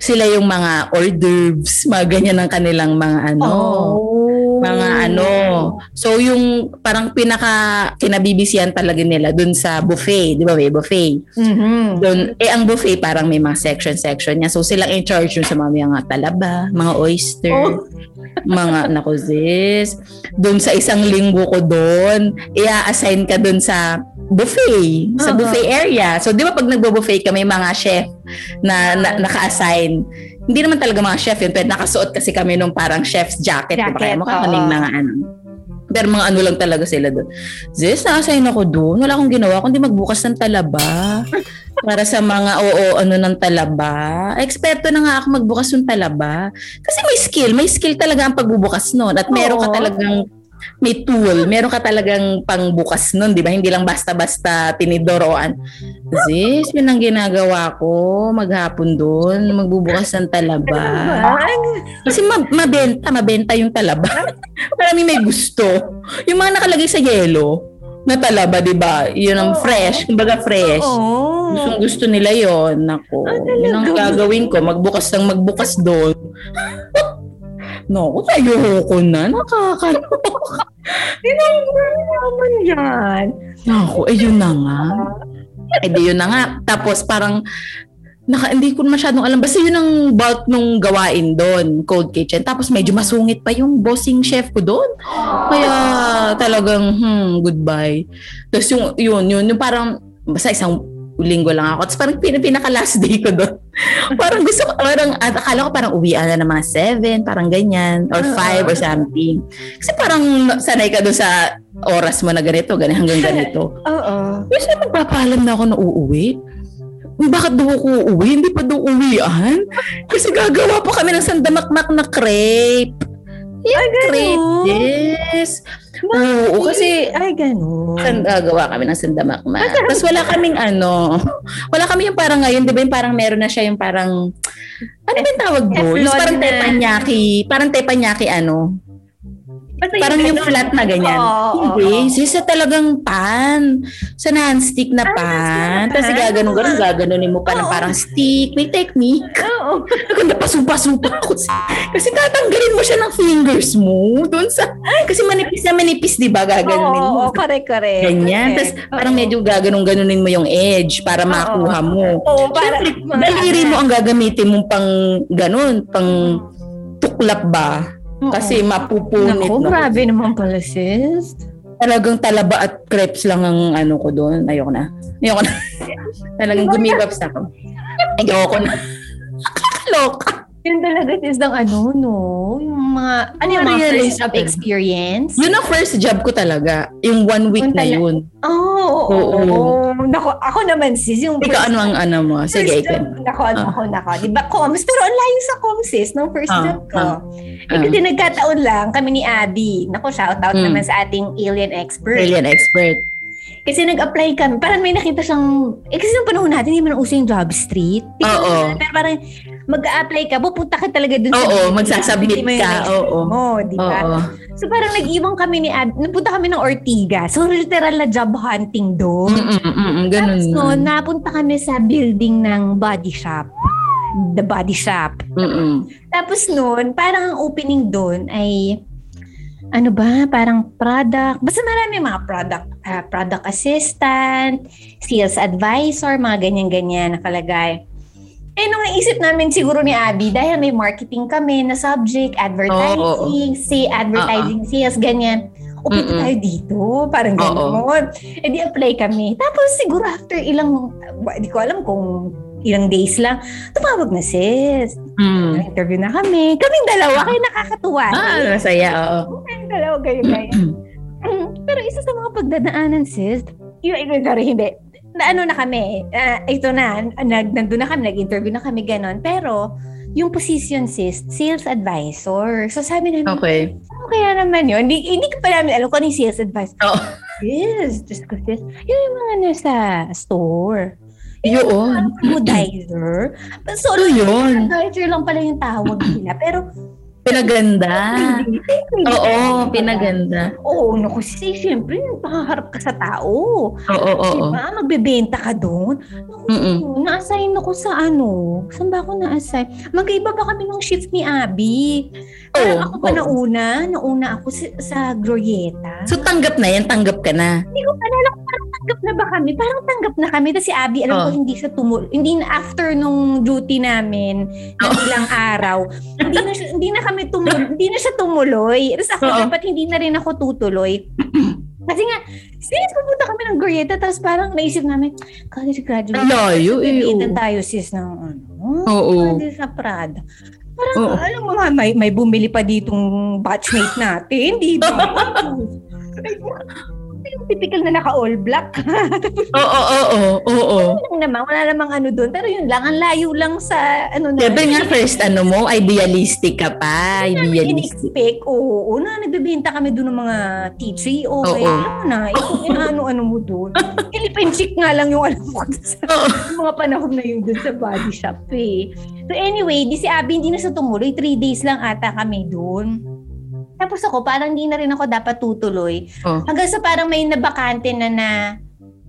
sila yung mga hors d'oeuvres, mga ganyan ng kanilang mga ano, Oh. Mga ano. So yung parang pinaka kinabibisihan talaga nila dun sa buffet, 'di ba? May buffet. Mhm. Doon eh ang buffet parang may mga section section niya. So silang in charge yun sa mga, mga talaba, mga oyster, Oh. [laughs] mga nako sis. Doon sa isang linggo ko doon, i-assign ka doon sa buffet, sa Uh-huh. buffet area. So, di ba pag nagbo-buffet ka, may mga chef na, na naka-assign. Hindi naman talaga mga chef yun, pero nakasuot kasi kami nung parang chef's jacket. di ba? Kaya Jacket, mukha kaming mga ano. Pero mga ano lang talaga sila doon. Zis, na-assign ako doon. Wala akong ginawa kundi magbukas ng talaba. para sa mga oo ano ng talaba. Eksperto na nga ako magbukas ng talaba. Kasi may skill, may skill talaga ang pagbubukas noon at meron ka talagang may tool, meron ka talagang pangbukas nun, di ba? Hindi lang basta-basta tinidor o an. Zis, yun ang ginagawa ko maghapon doon, magbubukas ng talaba. Kasi ma- mabenta, mabenta yung talaba. [laughs] Marami may gusto. Yung mga nakalagay sa yelo na talaba, di ba? Yun ang fresh, kumbaga fresh. Oo. Gustong gusto nila yon Nako. Ah, yun ang gagawin ko. Magbukas ng magbukas doon. [laughs] no, ayoko na. Nakakaloka. [laughs] naman yan. Nako, eh yun na nga. Eh di yun na nga. Tapos parang naka, hindi ko masyadong alam. Basta yun ang bulk nung gawain doon, Cold Kitchen. Tapos medyo masungit pa yung bossing chef ko doon. Kaya talagang, hmm, goodbye. Tapos yung, yun, yun, yung parang, basta isang linggo lang ako. Tapos parang pin- pinaka last day ko doon. [laughs] parang gusto ko, parang, at akala ko parang uwian na ng mga seven, parang ganyan, or five or something. Kasi parang sanay ka doon sa oras mo na ganito, ganito hanggang ganito. [laughs] Oo. Kasi magpapaalam na ako na uuwi. Bakit daw ako uuwi? Hindi pa daw uwian. Kasi gagawa pa kami ng sandamakmak na crepe. Ay, Crepe, ganun. yes. Oo, kasi Ay, ganun. San gagawa kami ng sandamakmak. Tapos wala kaming ano, wala kami yung parang ngayon, di ba yung parang meron na siya yung parang, ano ba yung tawag doon? Parang tepanyaki, parang tepanyaki ano, Basta parang yung ganun. flat na ganyan. Oo, Hindi, oo. sis, sa talagang pan. Sa non-stick na Ah, pan. na Tapos gaganon, ganon, gaganunin mo pa ng Oo. parang stick. May technique. Oo. [laughs] Ako napasupa-supa ako. Kasi tatanggalin mo siya ng fingers mo. Doon sa, kasi manipis na manipis, di ba? Gaganunin mo. oo, correct, correct. Ganyan. Tapos parang medyo gaganon-ganunin mo yung edge para makuha mo. Oo, para Siyempre, [laughs] daliri mo ang gagamitin mong pang ganun, pang tuklap ba? Kasi mapupunit. Naku, no? grabe naman pala, sis. Talagang talaba at crepes lang ang ano ko doon. Ayoko na. Ayoko na. [laughs] Talagang gumibabs na ako. Ayoko na. [laughs] Nakakaloka. Yun talaga is ng ano, no? Yung mga, ano yung mga first job experience? Yun ang first job ko talaga. Yung one week na yun. Oo, oo, Oo. oo. Nako, ako naman sis, yung Ikaw ano ang ano mo? Sige, first ikaw. job, nako, Ah. nako, nako. Di ba, comms? Pero layo sa comms sis, nung first Ah, job ko. ah, Eh, kasi nagkataon lang kami ni Abby. Nako, shout out Mm. naman sa ating alien expert. Alien expert. Kasi nag-apply kami. Parang may nakita siyang... Eh kasi nung panahon natin, hindi man uso yung job street. Oo. Pero parang mag-a-apply ka, pupunta ka talaga dun Oo, sa... magsasubmit mo yung ka, oo. Mo, di ba? Oo. So parang nag-iwang kami ni Ab... Napunta kami ng Ortigas. So literal na job hunting doon. Mm-mm, ganun. Tapos noon, napunta kami sa building ng body shop. The body shop. Mm-mm. Tapos noon, parang ang opening doon ay ano ba, parang product, basta marami mga product, ah, product assistant, sales advisor, mga ganyan-ganyan nakalagay. Eh, nung naisip namin siguro ni Abby, dahil may marketing kami na subject, advertising, say, advertising, sales, ganyan. Upit tayo dito, parang gano'n. Eh di apply kami. Tapos siguro after ilang, di ko alam kung ilang days lang, tumawag na sis. Mm. Interview na kami. Kaming dalawa, kaya nakakatuwa. Ah, masaya, oo. Alam mo, ganyan, ganyan. [clears throat] Pero isa sa mga pagdadaanan, sis, yun, yun, sorry, hindi. Na ano na kami, uh, ito na, nag, nandun na kami, nag-interview na kami, ganon. Pero, yung position, sis, sales advisor. So, sabi namin, Okay. ano kaya naman yun? Hindi, hindi ko pa namin alam kung ano yung sales advisor. Oo. Yes, just ko, sis. Yun yung mga nasa store. Yun. Advertiser. So, Ano yun? advertiser lang pala yung tawag nila. Pero, Pinaganda. Oo, pinaganda. Oo, naku, si syempre, makaharap ka sa tao. Oo, oo. Diba? Magbebenta ka doon. Naku, na-assign ako sa ano. Saan ba ako na-assign? Magkaiba ba kami ng shift ni Abby? Parang Oo, ako pa oo. nauna. Nauna ako sa, sa Glorieta. So tanggap na yan, tanggap ka na. Hindi ko palala kung parang tanggap na ba kami. Parang tanggap na kami. Tapos si Abby, alam ko Oh. hindi siya tumul... Hindi na after nung duty namin, ng Oh. ilang araw, hindi na, siya, hindi na kami tumul... hindi na siya tumuloy. Tapos ako Oo. dapat hindi na rin ako tutuloy. [clears throat] Kasi nga, sis, pupunta kami ng Glorieta, tapos parang naisip namin, college graduate. Layo eh. Oo. tayo, sis, ng ano, Oo. Pwede sa Prada. Parang, Oo. alam mo nga, may, may bumili pa ditong batchmate natin, di ba? [laughs] typical na naka-all black. [laughs] Oo, oo, oo, oo. naman, wala namang ano doon. Pero yun lang, ang layo lang sa ano na. Siyempre nga first ano mo, idealistic ka pa. Idealistic. in-expect, oo, na nagbebenta kami doon ng mga tea tree, o Oo. alam [laughs] mo na, yung inaano-ano mo doon. Philippine chic nga lang yung alam ko sa Oo. mga panahon na yun doon sa body shop eh. So anyway, di si Abby hindi na sa tumuloy. Three days lang ata kami doon. Tapos ako, parang hindi na rin ako dapat tutuloy. Oh. Hanggang sa parang may nabakante na na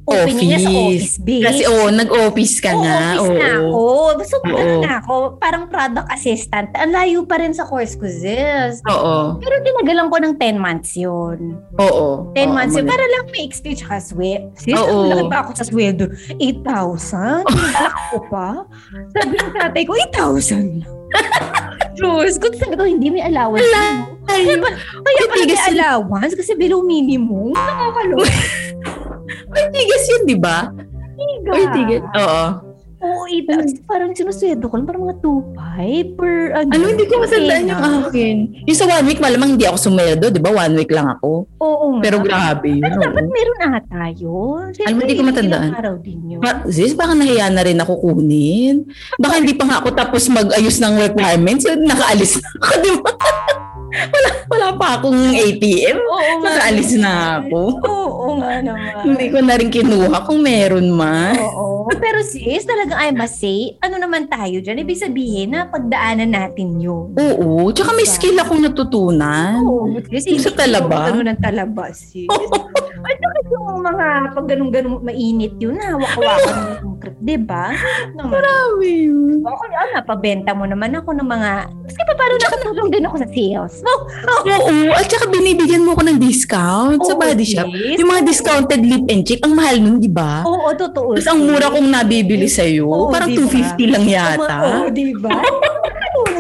opening na sa Office. office base. Kasi oo, nag-office ka Oo, na. office na ako. Oo. So, Oo. ano na ako, parang product assistant. Ang layo pa rin sa course ko, sis. Oo. Pero tinagalan ko ng 10 months yun. Oo. 10 Oo, months yun. Para lang may experience ka sweldo. Sis, Oo. laki pa ako sa sweldo. 8,000? Black ko pa? Sabi ng tatay ko, 8,000 lang. [laughs] Diyos, kung sabi ko, hindi may allowance. Ay, Kaya may tigas yun. allowance kasi below minimum. [laughs] Nakakaloko. Ay, tigas yun, di ba? Ay, tigas. Oo. Oo, 8,000. Parang sinusweldo ko lang, parang mga 2,500 per ano. Ano, hindi ko matandaan yung akin. Yung sa one week, malamang hindi ako sumeldo, di ba? One week lang ako. Oo. Pero grabe yun. Pero dapat meron ata yun. Alam mo, hindi ko matandaan. araw din yun. Ma, sis, baka nahiya na rin ako kunin. Baka hindi pa nga ako tapos mag-ayos ng requirements. Yun, nakaalis na ako, di ba? [laughs] wala, wala pa akong ATM. Oo. Nakaalis na ako. Oo nga naman. Hindi ko na rin kinuha kung meron man. Oo. Pero sis, talagang I must say, ano naman tayo dyan? Ibig sabihin na pagdaanan natin yun. Oo. Tsaka may skill akong natutunan. Oo. Sis, Yung sa talaba? Ano ng talaba, sis. At saka yung mga pag ganun-ganun mainit yun, hawak-hawakan yung crepe, di ba? Grabe yun. Ako, ah, napabenta mo naman ako ng mga... Kasi pa paano nakatulong din ako sa sales? [laughs] Oh, Oo. At saka binibigyan mo ko ng discount sa Oo, body shop. sis. Yung mga discounted lip and cheek, ang mahal nun, di ba? Oo, totoo. Tapos ang mura kong nabibili sa'yo, Oo, parang di ba? 250 lang yata. Oo, di ba? [laughs]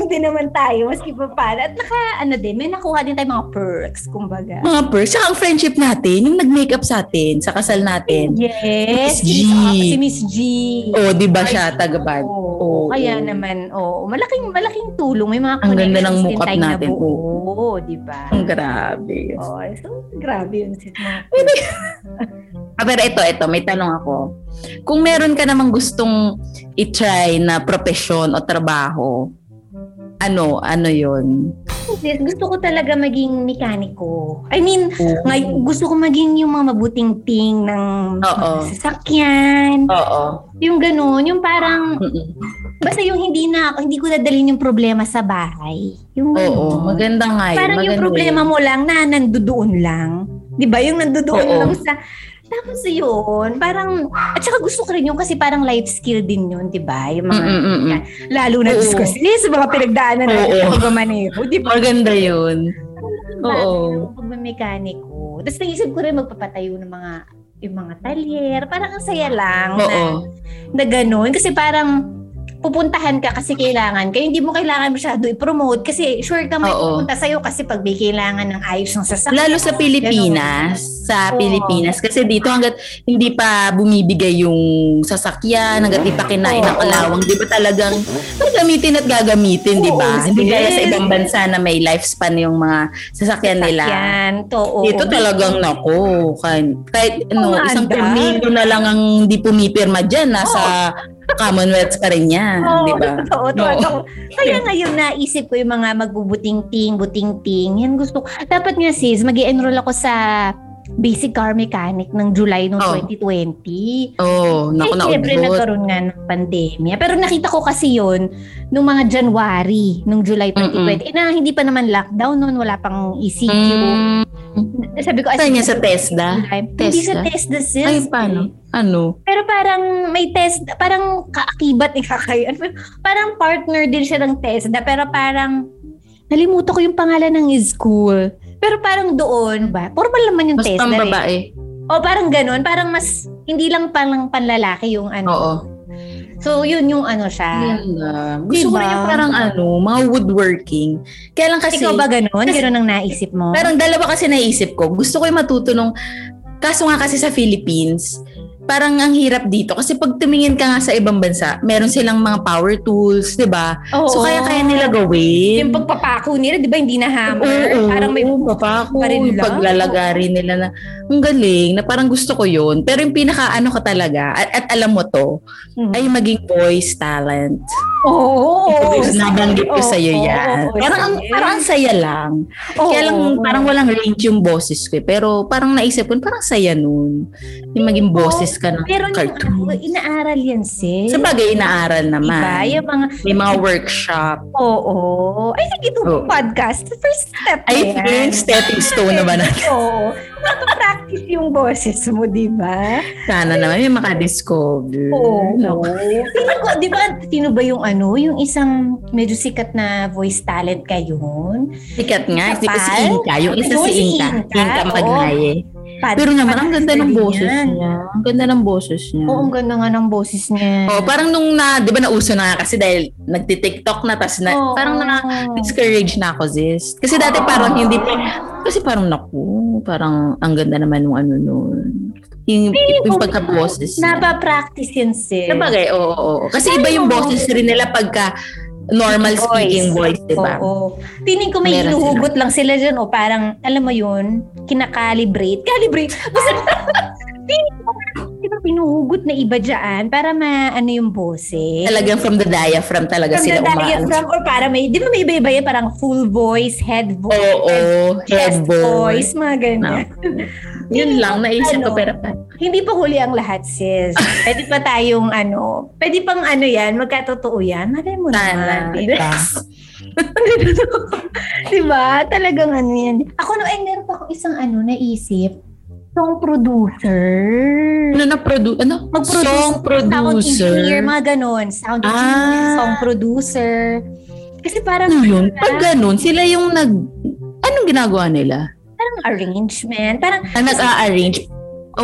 Nakatulong din naman tayo, maski pa paano. At naka, ano din, may nakuha din tayo mga perks, kumbaga. Mga perks. Saka ang friendship natin, yung nag-makeup sa atin, sa kasal natin. Yes, Miss G. si Miss G. Oo, di ba siya, tagabad? Oo, Oo. kaya naman, oo, malaking malaking tulong. May mga Ang ganda ng mukap natin, Na buo, di ba? Ang grabe. Oo, so grabe yun. [laughs] Ah, pero ito, ito, may tanong ako. Kung meron ka namang gustong i-try na profesyon o trabaho, ano, ano yun? Sis, gusto ko talaga maging mekaniko. I mean, Oo. ngay, gusto ko maging yung mga mabuting ting ng Oo. sasakyan. Oo. Yung ganun, yung parang, Mm-mm. basta yung hindi na, hindi ko dadalhin yung problema sa bahay. Yung Oo, ganun. maganda nga yun. Parang yung maganda problema yun. mo lang na nandoon lang. 'Di ba? Yung nandoon Oo. lang sa tapos yun, parang, at saka gusto ko rin yun kasi parang life skill din yun, di ba? Yung mga, Mm-mm-mm. yan. lalo na sa mga pinagdaanan natin Oo. sa pagmamaneho, di ba? Maganda yun. Oo. Pagmamekaniko. Tapos naisip ko rin magpapatayo ng mga yung mga talyer. Parang ang saya lang na, Oo. na ganun. Kasi parang pupuntahan ka kasi kailangan. Kaya hindi mo kailangan masyado i-promote kasi sure ka may Oo. pupunta sa'yo kasi pag may kailangan ng ayos ng sasakyan. Lalo sa Pilipinas, sa Pilipinas. Kasi dito hanggat hindi pa bumibigay yung sasakyan, hanggat di pa kinain ng kalawang, di ba talagang gagamitin at gagamitin, di ba? Hindi gaya sa ibang bansa na may lifespan yung mga sasakyan nila. Sasakyan, to, oo. Dito talagang nako, kahit, kahit ano, Ang isang tornado na lang ang hindi pumipirma dyan, nasa Commonwealth pa rin yan, Oo, di ba? totoo, Oo. totoo. Kaya ngayon naisip ko yung mga magbubuting-ting, buting-ting. Yan gusto ko. Dapat nga sis, mag enroll ako sa basic car mechanic ng July ng Oh. 2020. Oo, oh, naku, eh, syempre naudlot. nagkaroon nga ng pandemya. Pero nakita ko kasi yon nung mga January, nung July 2020. Eh, na hindi pa naman lockdown noon, wala pang ECQ. Mm, Sabi ko, saan niya sa TESDA? Hindi sa TESDA? Sis. Ay, paano? Ano? Pero parang may test, parang kaakibat ni kakay. Ano, Parang partner din siya ng TESDA. Pero parang, nalimutan ko yung pangalan ng school. Pero parang doon ba? Formal naman yung Mas TESDA. pang eh. babae. O parang ganun. Parang mas, hindi lang palang panlalaki yung ano. Oo. So, yun yung ano siya. Ganda. Gusto ko Diba? rin yung parang ano, mga woodworking. Kaya lang kasi, Ikaw ba ganun? kasi- Ganun ang naisip mo? parang dalawa kasi naisip ko. Gusto ko yung matuto nung, kaso nga kasi sa Philippines, parang ang hirap dito. Kasi pag tumingin ka nga sa ibang bansa, meron silang mga power tools, di ba? So kaya-kaya nila gawin. Yung pagpapako nila, di ba, hindi na hammer. Oo, parang may oo, papako, pa rin yung paglalagari nila na, ang galing, na parang gusto ko yun. Pero yung pinaka ano ka talaga, at, at alam mo to, Hmm. ay maging voice talent. Oo. Oh, Nabanggit ko sa'yo oo, yan. oo, parang, ang, sige. parang ang saya lang. Oo. Kaya lang parang walang range yung boses ko. eh. Pero parang naisip ko, parang saya nun. Yung maging boses ka ng Pero cartoon. ano, inaaral yan, sis. Sa bagay, inaaral Diba? naman. Yung mga, May mga workshop. oo. I think ito Oo. podcast. The first step yan. think stepping stone na ba [laughs] natin? Oo. Mapa-practice yung boses mo, di ba? Sana naman may makadiscover. Oo. Sino ko, di ba, sino ba yung ano, yung isang medyo sikat na voice talent kayon? Sikat nga. Si, si Kapal? Inka. Yung isa Oo, si si Inka. Inka, Inka. Magnaye. Pad- Pero naman, ang ganda ng boses yan. niya. Ang ganda ng boses niya. Oo, ang ganda nga ng boses niya. Oh, parang nung na, 'di ba nauso na nga kasi dahil nagti-TikTok na tas na Oo. parang na discourage na ako sis. Kasi dati parang hindi pa kasi parang naku, parang ang ganda naman ng ano noon. Yung, yung pagka-boses. niya. Napa-practice yan, sis. Sa bagay, oo, oo, oo. Kasi iba yung boses rin nila pagka normal Voice. speaking voice, 'di ba? Oo. Tining ko may Meron hinuhugot lang sila dyan o parang, alam mo yun, kinakalibrate. Calibrate. Basta, [laughs] di ba pinuhugot na iba dyan para maano yung boses. Talagang from the diaphragm talaga From sila the diaphragm or para may, di ba may iba-iba yan? Parang full voice, head voice, Oo, chest head voice. voice, mga ganyan. [laughs] Yun lang, naisip ko Ano? pero Hindi pa huli ang lahat, sis. [laughs] Pwede pa tayong ano, pwede pang ano yan, magkatotoo yan. Malay mo sana, naman. diba? diba? [laughs] Talagang ano yan. Ako no, ay meron pa ako isang ano, naisip. Song producer. Ano na produ ano? Mag-produce. Song Sound producer. engineer, mga ganon. Sound Ah. engineer, song producer. Kasi parang, Ano yun? Pag ganun, sila yung nag... Anong ginagawa nila? parang arrangement. Parang, Ang nag-a-arrange?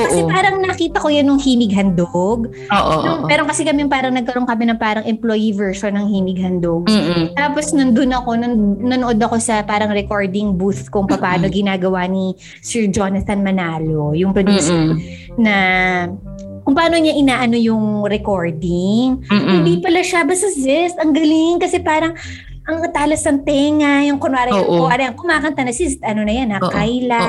Kasi Oo. parang nakita ko yan nung Hinig Handog. Oo. Nung- oo. Pero kasi kami parang nagkaroon kami ng parang employee version ng Hinig Handog. Mm-mm. Tapos nandun ako, nan, nanood ako sa parang recording booth kung paano ginagawa ni Sir Jonathan Manalo, yung producer Mm-mm. na kung paano niya inaano yung recording. Mm-mm. Hindi pala siya, basta sis, ang galing kasi parang ang talas ng tenga, yung kunwari, Oo. kunwari ang kumakanta na sis, ano na yan ha, Oo. Kyla,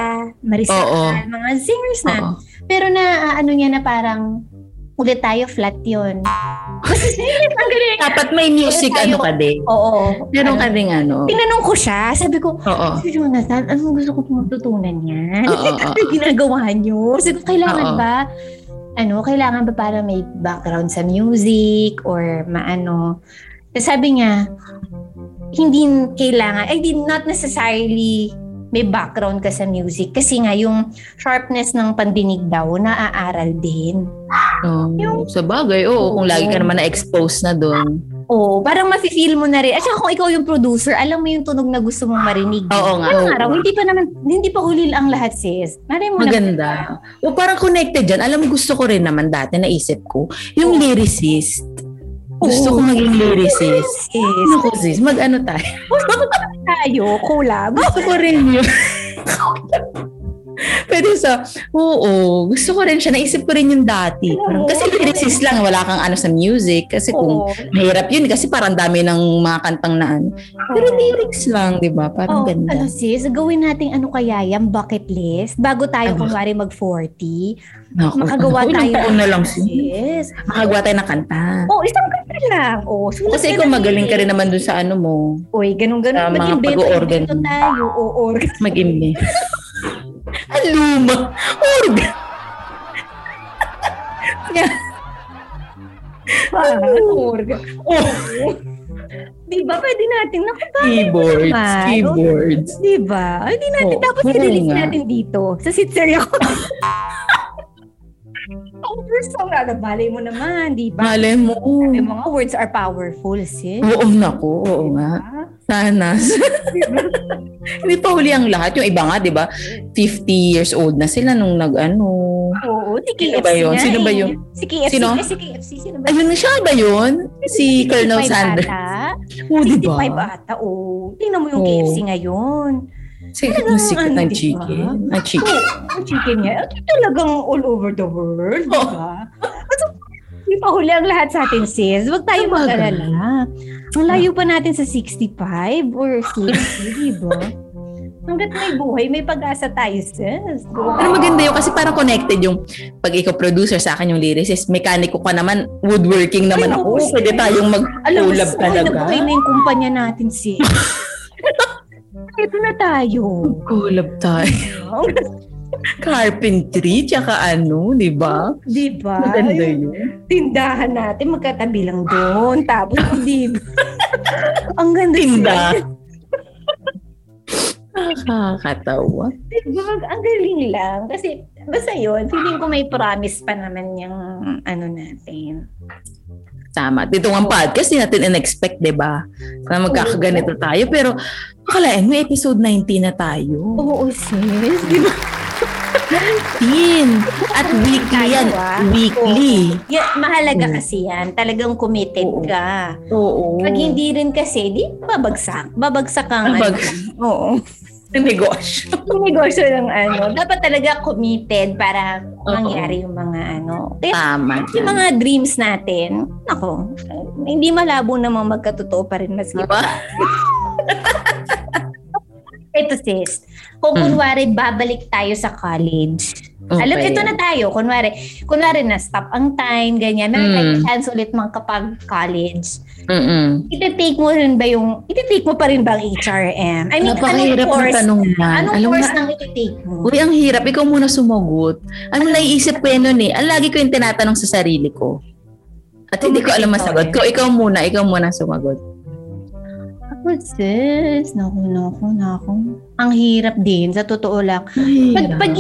Marisa, Oo. mga singers na. Oo. Pero na, ah, ano niya na parang, ulit tayo, flat yun. [laughs] ang galing. Dapat may music Tayo- ano ka din. Oo. Meron Ano, ka rin ano. Tinanong ko siya, sabi ko, Oo. Si Jonathan, anong gusto ko pong matutunan yan? Oo, [laughs] Ano yung ginagawa niyo? Sabi ko, kailangan Oo. ba? Ano, kailangan ba para may background sa music or maano? Tapos sabi niya, hindi kailangan, I did not necessarily may background ka sa music kasi nga yung sharpness ng pandinig daw naaaral din. Oo. Sa bagay, oo. Kung lagi ka naman na-expose na doon. Oo, parang mafe-feel mo na rin. At saka kung ikaw yung producer, alam mo yung tunog na gusto mong marinig. Oo nga. Oo. araw, hindi pa naman, hindi pa huli ang lahat, sis. Malay mo na- Maganda. O parang connected dyan. Alam mo, gusto ko rin naman dati, naisip ko, yung lyricist. Gusto ko maging lyricist. Sis, Naku sis, mag-ano tayo? tayo, collab. Gusto ko rin yun. [laughs] [laughs] Pwede sa, oo, gusto ko rin siya. Naisip ko rin yung dati. Parang, kasi lyricist lang, wala kang ano sa music. Kasi kung Oo. mahirap yun, kasi parang dami ng mga kantang na ano. Pero lyrics lang, di ba? Parang Oh, ganda. ano sis, gawin natin ano kaya yung bucket list bago tayo Ano? kunwari mag-40. Naku, Makagawa ano, tayo ilang na lang sis. Makagawa tayo ng kanta. Oh, isang kanta lang. Oh, sulat Kasi ka ikaw ng magaling ka rin naman dun sa ano mo. Uy, ganun-ganun. Sa mga pag-organ. tayo. O, organ. Mag-imbi. [laughs] Ang luma. Organ. organ. Oh, Di ba? Pwede natin. Naku, keyboards. naman. Keyboards. di ba? Hindi natin. Oo, Tapos i-release nga. natin dito. Sa Sitseria ko. [laughs] Over song na. Balay mo naman, di ba? Malay mo. Yung mga words are powerful, sis. Oo, naku. Oo nga. Sana. [laughs] Hindi pa huli ang lahat. Yung iba nga, di ba? 50 years old na sila nung nag-ano. Oo, si Sino KFC ba yun? nga Sino ba eh. yun? Si KFC. Sino? Eh, si KFC. Sino ba? Ayun, siya ba yun? Si Colonel 65 Sanders. Oo, di 65 ba? ata, oh. Tingnan mo yung Oo. KFC ngayon. Sikat na sikat ng di chicken. Ang chicken. Oo, ang chicken niya. Talagang all over the world, di ba? At Hindi pa huli ang lahat sa atin, sis. Huwag tayo mag-alala. Ang layo pa natin sa 65 or 60, di ba? Hanggat may buhay, may pag-asa tayo, sis. Pero maganda yun kasi parang connected yung pag ikaw producer sa akin yung lyricist, mekaniko ka naman, woodworking naman Ay, ako. Pwede tayong Alam mo, mag-collab talaga. Okay na yung kumpanya natin, sis. [laughs] Ito na tayo. Collab tayo. [laughs] Carpentry, tsaka ano, di ba? Di ba? Maganda yun. Tindahan natin, magkatabi lang doon. Tapos, [laughs] di ba? Ang ganda. Tinda. Nakakatawa. Diba, ang galing lang. Kasi, basta yun, feeling ko may promise pa naman yung ano natin. Tama. Dito nga podcast, di natin in-expect, di ba? Na magkakaganito tayo. Pero, akalain mo, episode 19 na tayo. Oo, sis. Di ba? 19! At weekly yan. Weekly. Yeah, mahalaga Oo. kasi yan. Talagang committed Oo. ka. Oo. Pag hindi rin kasi, di babagsak. Babagsak ang ano. Babagsak. [laughs] Oo. Negosyo. Yung [laughs] negosyo ng ano. Dapat talaga committed para mangyari yung mga ano. Kaya Tama. yung mga dreams natin, ako, hindi malabo namang magkatotoo pa rin maski Diba? [laughs] Ito sis, kung Hmm. kunwari babalik tayo sa college, Okay. alam, ito na tayo, kunwari, kunwari na stop ang time, ganyan, meron tayong chance ulit mga kapag college. Mm-mm. Iti-take mo rin ba yung, iti-take mo pa rin ba ang HRM? I mean, Napakahirap anong course, tanong yan. anong Alam course na, nang iti-take mo? Uy, ang hirap. Ikaw muna sumagot. Ano naiisip ko yun nun eh. Ang lagi ko yung tinatanong sa sarili ko. At hindi ko alam masagot. Ko, ikaw muna. Ikaw muna sumagot. Ako, sis, naku, naku, naku. Ang hirap din, sa totoo lang. Pag, pag,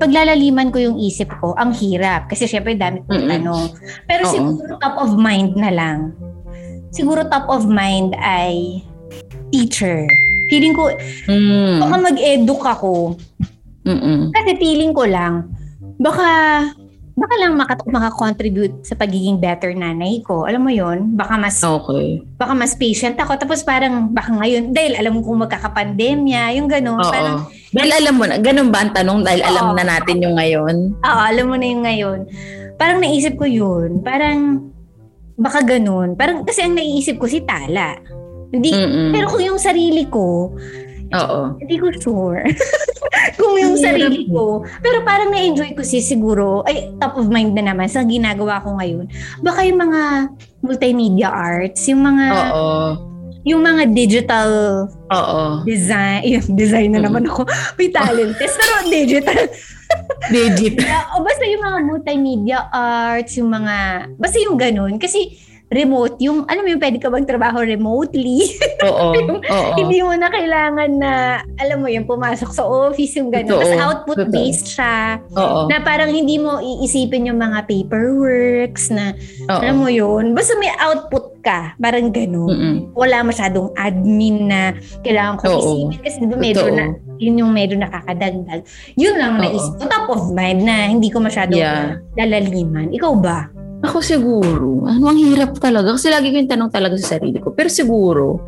paglalaliman ko yung isip ko, ang hirap. Kasi syempre, dami Mm-mm. tanong. Pero Oo. siguro top of mind na lang. Siguro top of mind ay teacher. Feeling ko, Mm. baka mag-educ ako. Mm-mm. Kasi feeling ko lang, baka, baka lang maka, makakontribute sa pagiging better nanay ko. Alam mo yon Baka mas Okay. baka mas patient ako. Tapos parang baka ngayon, dahil alam mo kung magkakapandemya, yung gano'n. Oo. Parang, Dahil alam mo na, ganun ba ang tanong? Dahil alam Oo. na natin yung ngayon? oo, alam mo na yung ngayon. Parang naisip ko yun. Parang, baka ganun. Parang, kasi ang naiisip ko si Tala. Hindi, Mm-mm. pero kung yung sarili ko, Oo. hindi ko sure. [laughs] kung yung sarili ko. Pero parang na-enjoy ko si siguro, ay, top of mind na naman sa ginagawa ko ngayon. Baka yung mga multimedia arts, yung mga, Oo. yung mga digital Oo. design, [laughs] yung design na naman ako. [laughs] May talent test, pero digital. [laughs] Legit. o basta yung mga multimedia arts, yung mga, basta yung ganun. Kasi remote, yung, alam mo yung pwede ka bang trabaho remotely? Oo. [laughs] Oo. Hindi mo na kailangan na, alam mo yung pumasok sa office, yung ganun. Totoo. Basta output-based siya. Oo. Na parang hindi mo iisipin yung mga paperworks na, Oo. alam mo yun, basta may output ka. Parang ganun. Mm-mm. Wala masyadong admin na kailangan ko Oo. isipin. Kasi di ba medyo Totoo. na, yun yung medyo nakakadagdag. Yun lang Oo. naisip ko. Top of mind na hindi ko masyado Yeah. lalaliman. Ikaw ba? Ako siguro, ano ang hirap talaga. Kasi lagi ko yung tanong talaga sa sarili ko. Pero siguro,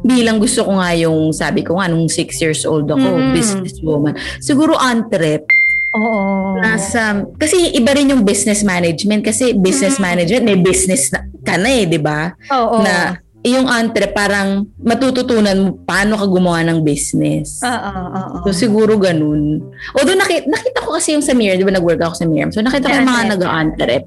bilang gusto ko nga yung, sabi ko nga, nung six years old ako, Mm. businesswoman. Siguro entrep. Oo. Nasa, kasi iba rin yung business management. Kasi business Mm. management, may business na, ka na eh, di ba? Oo. Na yung entrep, parang matututunan mo paano ka gumawa ng business. Oo, oo. So siguro ganun. Although nakita, nakita ko kasi yung sa Mir, di ba nag-work ako sa Mir. So nakita ko yung mga Entrep. nag-entrep.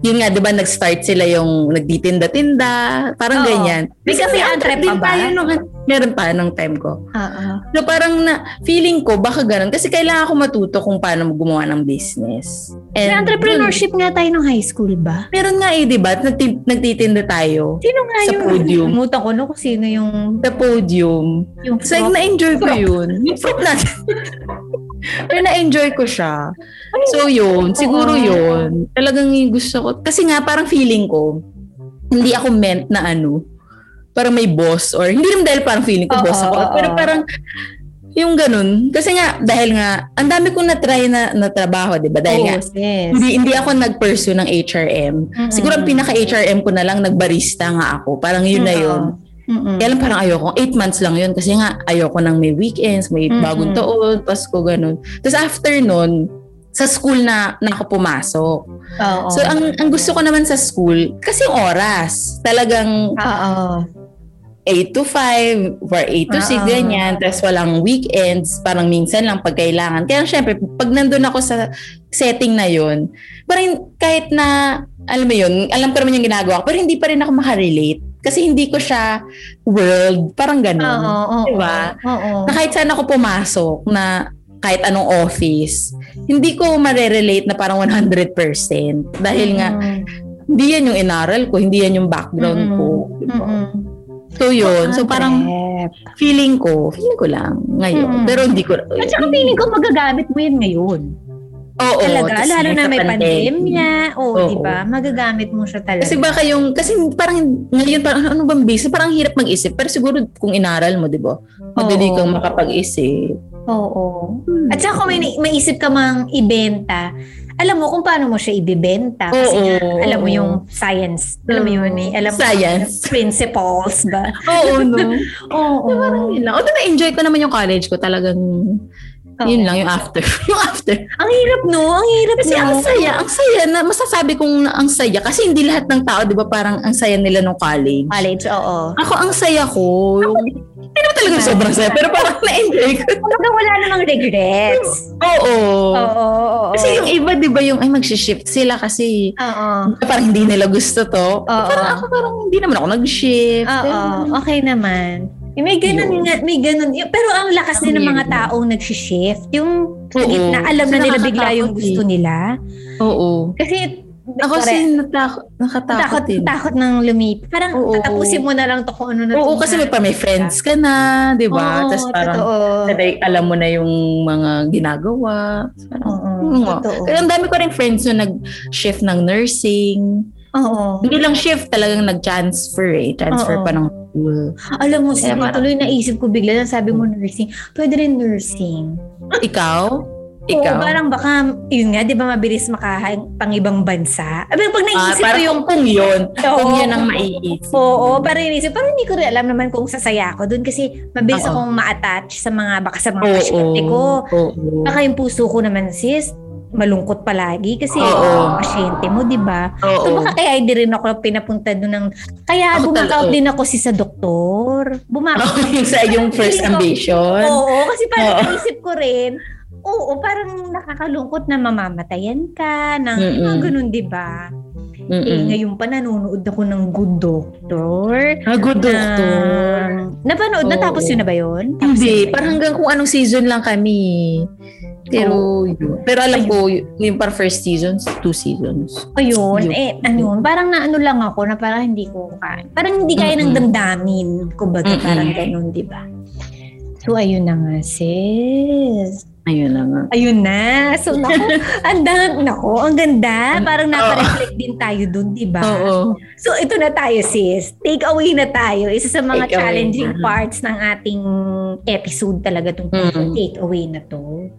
Yun nga, di ba nag-start sila yung nagtitinda-tinda, parang Oo. ganyan. Kasi may entrep pa ba? tayo nung, meron pa nung time ko. Oo. So parang na, feeling ko baka ganun. Kasi kailangan ko matuto kung paano gumawa ng business. May And entrepreneurship nga tayo nung high school ba? meron nga eh, di ba? Nagti- nagtitinda tayo Sino nga Sa yung... podium. Kumutan ko no kung sino yung... sa podium. yung So, like, na-enjoy ko yun. Yung natin. [laughs] Pero na-enjoy ko siya. So, yun. Siguro yun. Talagang yung gusto ko. Kasi nga, parang feeling ko, hindi ako meant na ano, parang may boss or, hindi naman dahil parang feeling ko Oo, boss ako. Pero parang, yung ganun. Kasi nga, dahil nga, ang dami kong na-try na, na trabaho, di ba? Dahil nga, sis. hindi, hindi ako nag-pursue ng HRM. Mm-mm. Siguro ang pinaka-HRM ko na lang, nagbarista nga ako. Parang yun na yun. Mm-mm. Kaya lang parang ayoko. Eight months lang yun kasi nga ayoko nang may weekends, may Mm-mm. bagong taon, Pasko, ganun. Tapos after nun, sa school na, na ako pumasok. Oo. So ang, ang gusto ko naman sa school, kasi oras, talagang Oo. 8 to 5 or 8 to 6, Oo. ganyan. Tapos walang weekends, parang minsan lang pag kailangan. Kaya syempre, pag nandun ako sa setting na yun, parang kahit na, alam mo yun, alam ko naman yung ginagawa ko, pero hindi pa rin ako makarelate. Kasi hindi ko siya world, parang ganun. Oo. Oo. Diba? Oo. Na kahit saan ako pumasok, na kahit anong office, hindi ko marerelate na parang 100%. Dahil nga, Mm. hindi yan yung inaral ko, hindi yan yung background Mm-mm. ko. Diba? Mm-mm. So yun, so parang feeling ko, feeling ko lang ngayon. Mm-mm. Pero hindi ko, At saka feeling ko magagamit mo yun ngayon. oo, talaga, lalo na may pandemya. Oo, Oo. di ba? Magagamit mo siya talaga. Kasi baka yung, kasi parang ngayon, parang ano bang base? Parang hirap mag-isip. Pero siguro kung inaral mo, di ba? Madali kang makapag-isip. Oo. At saka kung may na- maisip ka mang ibenta, alam mo kung paano mo siya ibibenta. Kasi Oo, nga, alam mo yung science. Alam mo yun eh. Alam mo Science. yung [laughs] principles ba? Oo, no? [laughs] Oo. Parang yun lang. Although na-enjoy ko naman yung college ko. Talagang, yun lang, yung after. [laughs] yung after. Ang hirap no? Ang hirap Kasi no? ang saya, ang saya na masasabi kong ang saya. Kasi hindi lahat ng tao, di ba, parang ang saya nila nung college. College, oo. Ako, ang saya ko. Hindi naman talaga sobrang saya, pero parang [laughs] na-enjoy ko. Kumbaga wala namang regrets. Oo. Oo. Kasi yung iba, di ba, yung ay mag-shift sila kasi Oo. parang hindi nila gusto to. Oo. Parang ako parang hindi naman ako nag-shift. Oo, okay naman. Eh, May ganun Yun. nga, may ganun. Pero ang lakas din ng mga taong nag-shift. Yung Oo. gitna, alam na nila bigla yung gusto eh. nila. Oo. Kasi, Ako kasi natakot, nakatakot takot, din. takot ng lumip. Parang Oo. tatapusin mo na lang to kung ano na Oo, kasi na- may pa may friends ka na, di ba? Tapos parang, sabay, alam mo na yung mga ginagawa. Parang, Oo, Oo nga. totoo. Kaya ang dami ko rin friends na nag-shift ng nursing. Oo. Hindi lang shift, talagang nag-transfer eh. Transfer Oo. pa ng school. Alam mo, sige, parang- tuloy naisip ko bigla na sabi mo nursing. Pwede rin nursing. Ikaw? Oo, Ikaw? parang baka, yun nga, di ba mabilis makahain pang ibang bansa? Abi, pag Ah, naisip ko parang yung kung yun, kung Oo. yun ang maiisip. Oo, parang inisip. Parang hindi ko rin alam naman kung sasaya ako doon kasi mabilis Oo. akong ma-attach sa mga, baka sa mga Oo. pasyente ko. Oo. Baka yung puso ko naman sis, malungkot palagi kasi Oo. pasyente mo, di ba? Oo. So baka kaya hindi rin ako pinapunta doon ng... Kaya Ako bumakaut talaga. din ako si sa doktor. Bumakaut. Oo, yung sa yung first ambition. Oo, kasi parang Oo. naisip ko rin, oo, parang nakakalungkot na mamamatayan ka, ng Mm-mm. mga ganun, di ba? Eh, Mm-mm. ngayon pa nanonood ako ng Good Doctor. Ah, good doctor. Na, napanood, Oo. natapos yun na ba yun? Tapos Hindi, yun ba parang yun? hanggang kung anong season lang kami. Pero, yun. Pero alam ko, y- yung par first seasons, two seasons. Ayun, Yun. eh, ano, parang naano lang ako na parang hindi ko kaya. Parang hindi kaya ng damdamin. Kumbaga, Mm-mm. parang ganun, di ba? So, ayun na nga, sis. Ayun na nga. Ayun na. So, [laughs] naku, ang dang, naku, ang ganda. Parang Oo. napareflect din tayo dun, di ba? Oo. So, ito na tayo, sis. Take away na tayo. Isa sa mga Take away challenging parts ng ating episode talaga itong Mm. take away na to.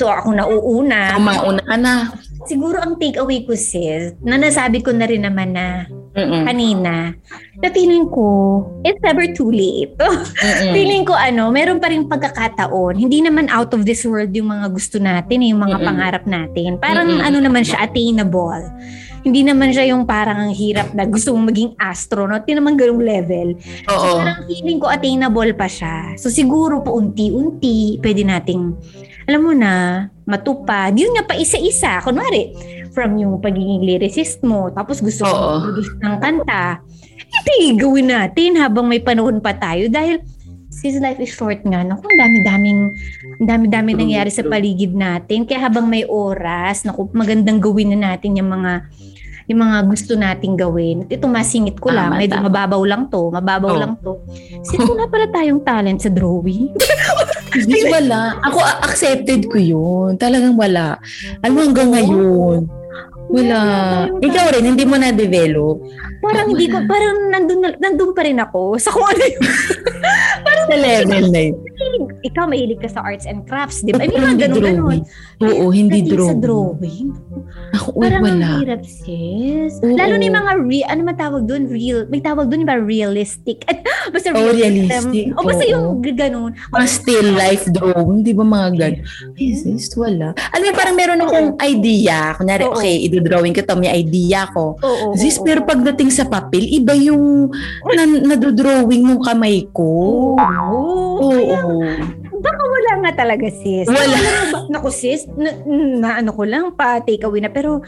So ako nauuna. So, mauna ka na. Siguro ang takeaway ko sis, na nasabi ko na rin naman na Mm-mm. kanina, na feeling ko, it's never too late. [laughs] Feeling ko ano, meron pa rin pagkakataon. Hindi naman out of this world yung mga gusto natin, yung mga Mm-mm. pangarap natin. Parang Mm-mm. ano naman siya, attainable. Hindi naman siya yung parang ang hirap na gusto mong maging astronaut. Hindi naman ganung level. Oo. Parang feeling ko attainable pa siya. So siguro po unti-unti pwede nating alam mo na matupad. Yun nga pa isa-isa. Kunwari, from yung pagiging lyricist mo, tapos gusto mo Oo. mag-produce ng kanta, hindi gawin natin habang may panahon pa tayo dahil sis life is short nga. Naku, ang dami-daming ang dami-dami True, nangyari sa paligid natin. Kaya habang may oras, naku, magandang gawin na natin yung mga yung mga gusto nating gawin. At ito masingit ko lang, Tama, medyo tama. mababaw lang to, mababaw Oh. lang to. Sis, wala pala tayong talent sa drawing. [laughs] Hindi wala. Ako accepted ko yun. Talagang wala. Alam mo hanggang ngayon. Wala. Ikaw rin, hindi mo na-develop. Parang hindi ko, parang nandun, na- nandun pa rin ako sa kung ano yung, [laughs] Sa level na yun. ikaw mahilig ka sa arts and crafts, di ba? I mean, mga hindi ganun, ganun. drawing. Oo, hindi Pagdating sa drawing. drawing. Ako, uy, Parang wala. ang hirap, sis. Oo. Lalo na yung mga real, ano man tawag doon? Real, may tawag doon yung ba realistic? [laughs] basta Oh, realistic. O basta Oo. yung ganun. Mga still life drawing, di ba mga gan? Ay, sis, wala. Alam mo, parang meron akong idea. Kunyari, Oo. okay, idodrawing ko to, may idea ko. Oo, Sis, oo. pero pagdating sa papel, iba yung na, nadodrawing ng kamay ko. Oo. Oo. Baka wala nga talaga, sis. Wala. Naku, sis, na, na ano ko lang, pa take away na. Pero,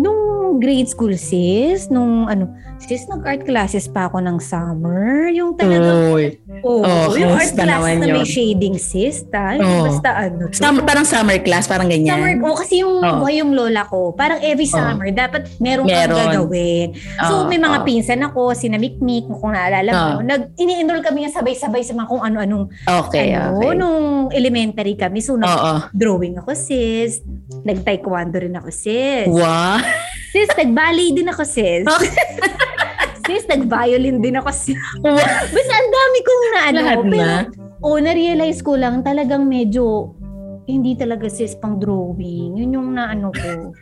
nung grade school, sis, nung ano, sis, nag-art classes pa ako ng summer. Yung talagang, Uy. oh, Oh, yung art class na may shading, sis. Ta, Oh. Basta ano. Summer, parang summer class, parang ganyan. Summer, oh, kasi yung Oh. buhay yung lola ko, parang every Oh. summer, dapat meron kang gagawin. So, may mga oo. pinsan ako, sina Mikmik, kung naalala mo, Oh. nag, ini-enroll kami nga sabay-sabay sa mga kung ano-anong Okay, ano, okay. nung elementary kami. So, nag-drawing ako, sis. Nag-taekwondo rin ako, sis. Wow. Sis, nag-ballet din ako, sis. [laughs] sis, nag-violin din ako, sis. [laughs] Basta ang dami kong na ano. Lahat pero, na. oh, na-realize ko lang talagang medyo hindi talaga sis pang drawing. Yun yung naano ko.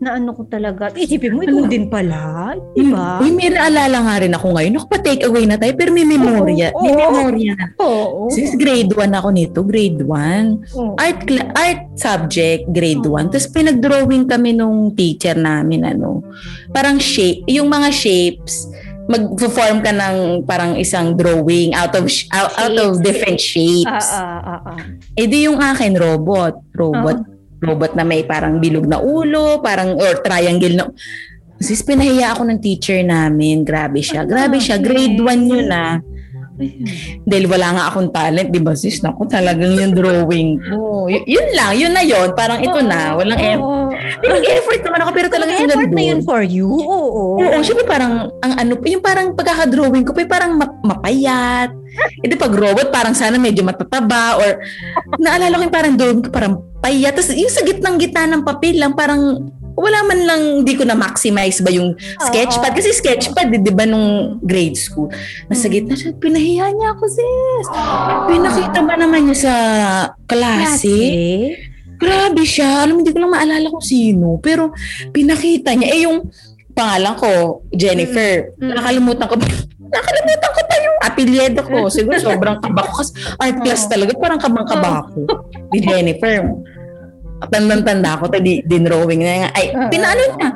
Naano ko talaga. Isipin mo, ikaw din pala. Diba? Uy, may naalala nga rin ako ngayon. Ako pa take away na tayo, pero may memorya. Oo, May oo. memorya na. Oo. Since grade 1 ako nito, grade 1. Oo. Art art subject, grade Oo. 1. Tapos pinag-drawing kami nung teacher namin, ano. Parang shape, yung mga shapes, mag-form ka ng parang isang drawing out of sh- out, out of different Ah, shapes. ah, ah, ah. Eh di yung akin robot, robot, robot na may parang bilog na ulo, parang or triangle na Sis, pinahiya ako ng teacher namin. Grabe siya. Grabe siya. Grade 1 yun ah. Dahil wala nga akong talent, di ba sis? Naku, talagang yung drawing ko. Y- yun lang, yun na yun. Parang ito na. Walang effort. Oo. effort naman ako, pero talagang Effort hanggang na yun for you. Oo. Oo, syempre parang, ang ano, yung parang pagkakadrawing ko, pa, parang map- mapayat. E di pag robot, parang sana medyo matataba or naalala ko yung parang drawing ko, parang payat. Tapos yung sa gitnang gitna ng papel lang, parang wala man lang, hindi ko na-maximize ba yung sketchpad. Kasi sketchpad, di, di ba, nung grade school. Nasa gitna siya, pinahiya niya ako, sis. Pinakita ba naman niya sa klase? Grabe siya. Alam mo, hindi ko lang maalala kung sino. Pero pinakita niya. Eh, yung pangalan ko, Jennifer. Mm. Nakalimutan ko. [laughs] Nakalimutan ko pa yung apelyido ko. [laughs] Siguro sobrang kaba ko. Kasi class Oo. talaga. Parang kabang kaba ko. Di Jennifer. Tandang-tanda ko. Di, dinrawing na nga. Ay, pinano niya.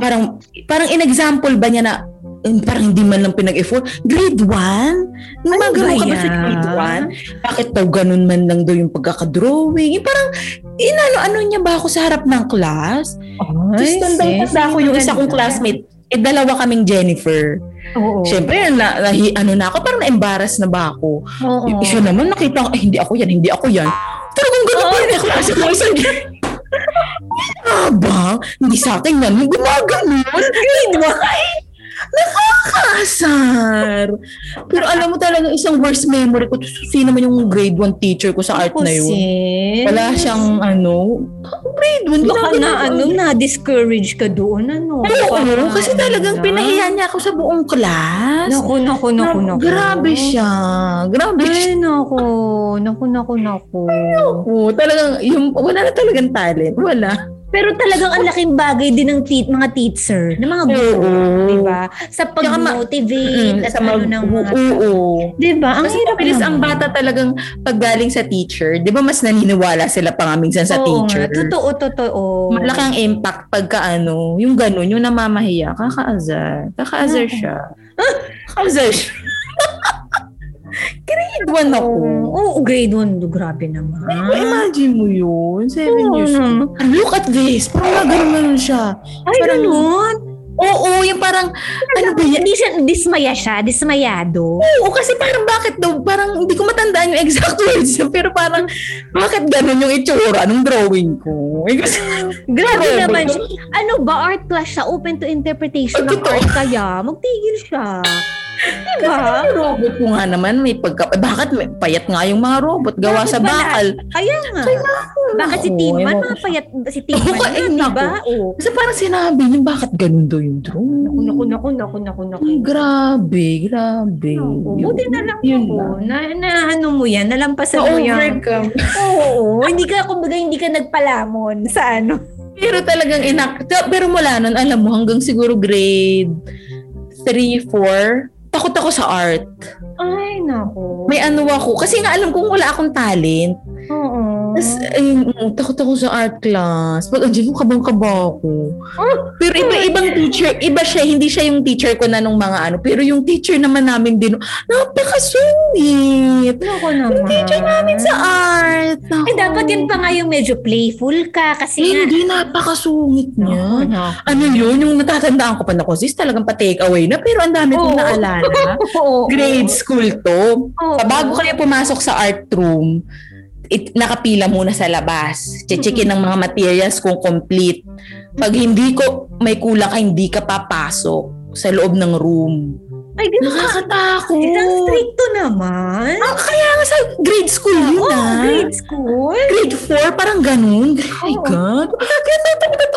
Parang, parang in-example ba niya na eh, parang hindi man lang pinag-effort. Grade 1? Gumagano ka ba sa grade 1? bakit daw ganun man lang daw yung pagkakadrawing. Eh, parang, inano-ano niya ba ako sa harap ng class? Tapos tanda ko yung isa kong classmate. Eh, dalawa kaming Jennifer. Oo. Siyempre, na, nahi- ano na ako, parang na-embarrass na ba ako? Oo. Yung isa naman, nakita ko, eh, hindi ako yan, hindi ako yan. Talagang ganun pa rin yung klase ko. Isang Ah, ba? Hindi sa akin yan. Gumaganon. Grade 1. Nakakaasar. Pero alam mo talaga, isang worst memory ko, sino naman yung grade 1 teacher ko sa art na yun. Sis. Wala siyang ano, grade 1. Baka na, ano, na-discourage ka doon, ano? Oo, Baka, kasi talagang ano, pinahiya niya ako sa buong class. Naku, naku, naku, Na- naku. Grabe siya. Grabe siya. Ay, naku. Naku, naku, naku. Oo, talagang, yung, wala na talagang talent. Wala. Pero talagang ang laking bagay din ng tea, mga teacher, ng mga guro, Oo. di ba? Sa pag-motivate Mm, at sa ano ng mga... Oo. Di ba? Ang Kasi hirap mabilis ang bata talagang paggaling sa teacher, di ba mas naniniwala sila pa nga minsan sa Oo teacher. totoo, totoo. Malaki ang impact pagka ano, yung ganun, yung namamahiya, kakaazar. Kakaazar siya. Kakaazar siya. Grade 1 ako. Oo, oh, grade 1. Grabe naman. Imagine mo yun, 7 Oo years old. Look at this, parang gano'n siya. Ay, Parang- ganun. Oo, yung parang, ano ba yan? Hindi siya, dismaya siya, dismayado. Oo, kasi parang bakit daw, parang hindi ko matandaan yung exact [laughs] words, pero parang bakit ganun yung itsura ng drawing ko? Eh, kasi, [laughs] Grabe naman siya. Ano ba, art class siya, open to interpretation ng Totoo. art kaya, magtigil siya. Diba? yung robot ko nga naman, may pagka, eh, bakit may payat nga yung mga robot gawa Bakit sa ba bakal? Kaya nga. Bakit si ko. mga payat si Tinman Oo, yan, ay, di naku. ba? Oo. Kasi parang sinabi niya, bakit ganun daw yung drawing? Naku, naku, naku, naku, naku, naku. Ay, grabe, grabe. Oo, Yun- buti na lang yun ako. Na, na ano mo yan, nalampasan mo yan. Na-overcome. Oo, hindi ka, kumbaga, hindi ka nagpalamon sa ano. Pero talagang inak... Pero mula nun, alam mo, hanggang siguro grade 3, 4, takot ako sa art. Ay, naku. May ano ako. Kasi nga alam kong wala akong talent. Oo. Tapos, ayun, takot ako sa art class. Pag andyan mo, kabang-kaba ako. Pero iba-ibang teacher, iba siya, hindi siya yung teacher ko na nung mga ano. Pero yung teacher naman namin din, napakasungit. Naku naman. Teacher namin sa art. Naku. Eh, dapat yun pa nga yung medyo playful ka kasi nga. Hindi, napakasungit niya. Ano yun, yung natatandaan ko pa na sis, talagang pa-take away na. Pero ang dami kong Oo. naalala. [laughs] Oo. Grade school to. Oo. Bago kami pumasok sa art room, it, nakapila muna sa labas. Checkin ng mga materials kung complete. Pag hindi ko may kulang ka, hindi ka papasok sa loob ng room. Ay, ganun ka. Nakakatakot. Isang stricto naman. Ah, kaya nga sa grade school yun Oo, ah. grade school. Grade 4, parang ganun. Oh my. God. Kaya to.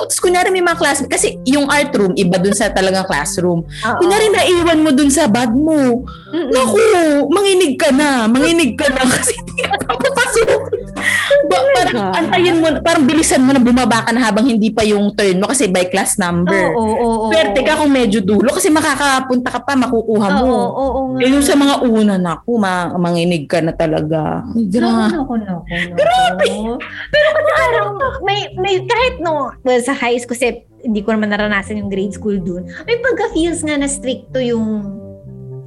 Tapos kunyari may mga classmates. Kasi yung art room, iba dun sa talagang classroom. Oo. Kunyari naiwan mo dun sa bag mo. Mm-mm. Naku, manginig ka na. Manginig ka na [laughs] kasi hindi ka. Ba, parang Talaga? antayin mo, parang bilisan mo na bumaba ka na habang hindi pa yung turn mo kasi by class number. Oo, oo, oo. Swerte ka kung medyo dulo kasi makakapunta ka pa, makukuha Oo, mo. oo, oo nga. Eh, yung sa mga una na ako, ma- manginig ka na talaga. Ay, gra-. Grabe. Pero parang may, may, kahit no, well, sa high school, kasi hindi ko naman naranasan yung grade school dun, may pagka-feels nga na stricto yung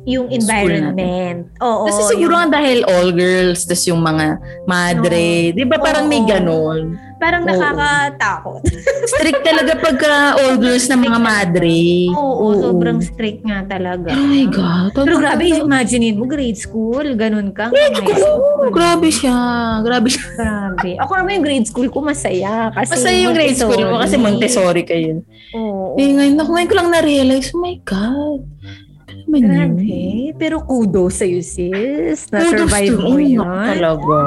yung environment. Oo. Kasi siguro yung- nga dahil all girls, tas yung mga madre, di ba parang may Oo. ganon. parang Oo. nakakatakot. [laughs] Strict talaga pagka all girls na mga madre. Oo, sobrang strict nga talaga. Oh my God. Pero grabe, imaginein mo, grade school, ganun ka. Grade Oo, grabe siya. Grabe siya. Grabe. Ako naman yung grade school ko masaya. Kasi Masaya yung grade school mo kasi Montessori kayo. Oo. Eh, ngayon, ngayon ko lang na-realize, oh my God. Ano ba yun? Grabe. Pero kudos sa'yo, sis. Na-survive mo naku, Talaga.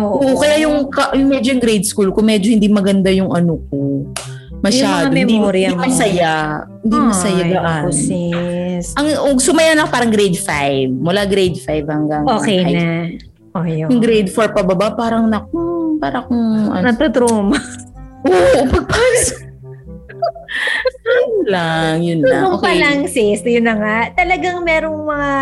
Oo. Oo, kaya yung, yung medyo yung grade school ko, medyo hindi maganda yung ano ko. Masyado. Yung mga Hindi, memorya hindi mo. masaya. Hindi masaya Ay, gaan. ako, sis. Ang um, sumaya na parang grade 5. Mula grade 5 hanggang Okay high na. Oh, yun. Yung grade 4 pababa, parang naku, parang kung ano. Natatrauma. Oo, pagpasok. Yun lang, yun lang. Nung pa Okay. lang, sis, yun na nga, talagang merong mga,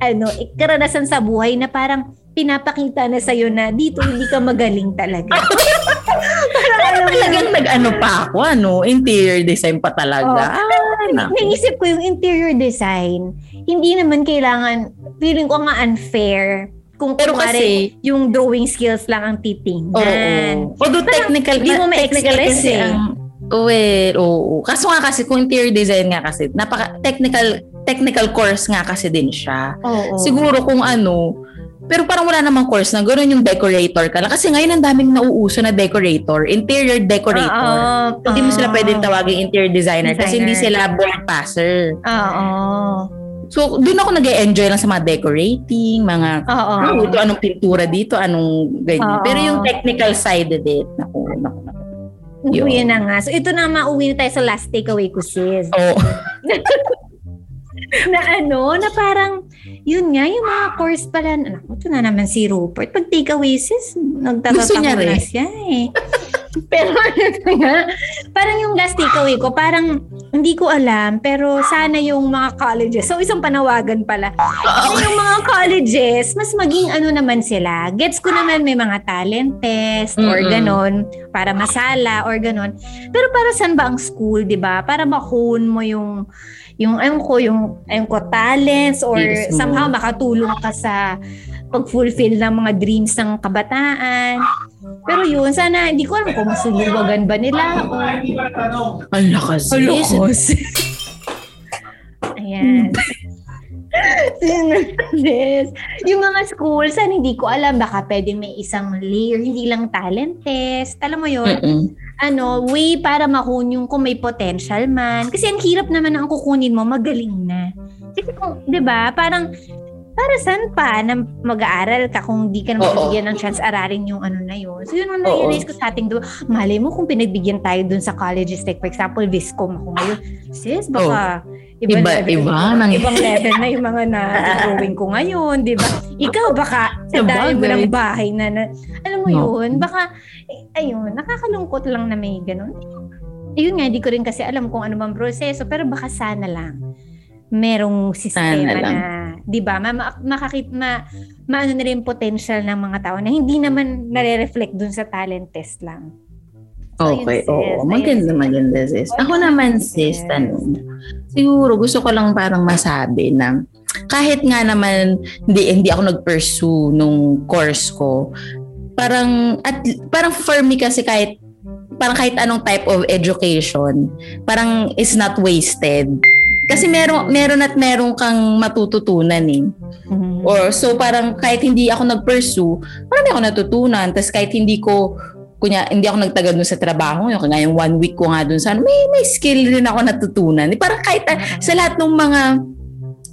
ano, karanasan sa buhay na parang pinapakita na sa'yo na dito hindi ka magaling talaga. [laughs] parang alam Talagang nag-ano pa ako, ano, interior design pa talaga. Ah, naku. naisip ko yung interior design, hindi naman kailangan, feeling ko nga unfair kung Pero kunwari, yung drawing skills lang ang titingnan. Oo. Although technical, di mo ma-express kasi eh. ang- Well, oo. Kaso nga kasi kung interior design nga kasi, napaka technical technical course nga kasi din siya. Oo. Siguro kung ano, Pero parang wala namang course na gano'n yung decorator ka lang. Kasi ngayon ang daming nauuso na decorator, interior decorator. Oo. Hindi mo sila Oo. pwedeng tawaging interior designer, kasi hindi Designer. sila board passer. Oo. So, doon ako nag enjoy lang sa mga decorating, mga Oo. oh, ito, anong pintura dito, anong ganyan. Oo. Pero yung technical side of it, naku, naku. Yun. Yun. na nga. So, ito na mauwi na tayo sa last takeaway ko, sis. Oh, [laughs] [laughs] na ano, na parang, yun nga, yung mga course pala, naku, ito na naman si Rupert. Pag takeaway, sis, Gusto niya nagtatatawa rin. na siya eh. [laughs] pero [laughs] ano nga, parang yung last takeaway ko, parang hindi ko alam, pero sana yung mga colleges, so isang panawagan pala, sana yung mga colleges, mas maging ano naman sila. Gets ko naman may mga talent test or Mm-mm. ganon, para masala or ganon. Pero para saan ba ang school, di ba? Para ma-hone mo yung yung ayun ko yung ayun ko talents or somehow makatulong ka sa pag-fulfill ng mga dreams ng kabataan. Pero yun, sana, hindi ko alam kung masuluwagan ba nila or... ang lakas. sis. [laughs] Ayan. Yes. yung mga school, sana hindi ko alam, baka pwede may isang layer, hindi lang talent test. Alam mo yun, Mm-mm. ano, way para yung kung may potential man. Kasi ang hirap naman ang kukunin mo, magaling na. Kasi kung, di ba, parang, para saan pa na mag-aaral ka kung di ka naman Oo. bigyan ng chance aralin yung ano na yun. So yun ang na-realize ko sa ating diba, malay mo kung pinagbigyan tayo dun sa colleges, like for example, Viscom ako ngayon. Sis, baka Iba- level, iba, nang- ibang [laughs] level na yung mga na-drawing ko ngayon, di ba? Ikaw baka sa dami mo ng bahay na, na alam mo No. yun, baka eh, ayun, nakakalungkot lang na may ganun. Ayun nga, di ko rin kasi alam kung ano bang proseso, pero baka sana lang merong sistema na, di ba, ma, ma, makakit, ma, maano na rin potential ng mga tao na hindi naman nare-reflect dun sa talent test lang. Ayun, Okay, oo. Ayun, Maganda, maganda, sis. Ako naman, sis, Yes. ano, siguro gusto ko lang parang masabi na kahit nga naman hindi, hindi ako nag-pursue nung course ko, parang, at, parang for me kasi kahit parang kahit anong type of education, parang is not wasted. Kasi meron, meron at meron kang matututunan eh. Mhm. Or so parang kahit hindi ako nag-pursue, marami ako natutunan. Tapos kahit hindi ko kunya hindi ako nagtagal dun sa trabaho yung kaya yung one week ko nga dun sa ano, may may skill rin ako natutunan. Parang kahit ah, sa lahat ng mga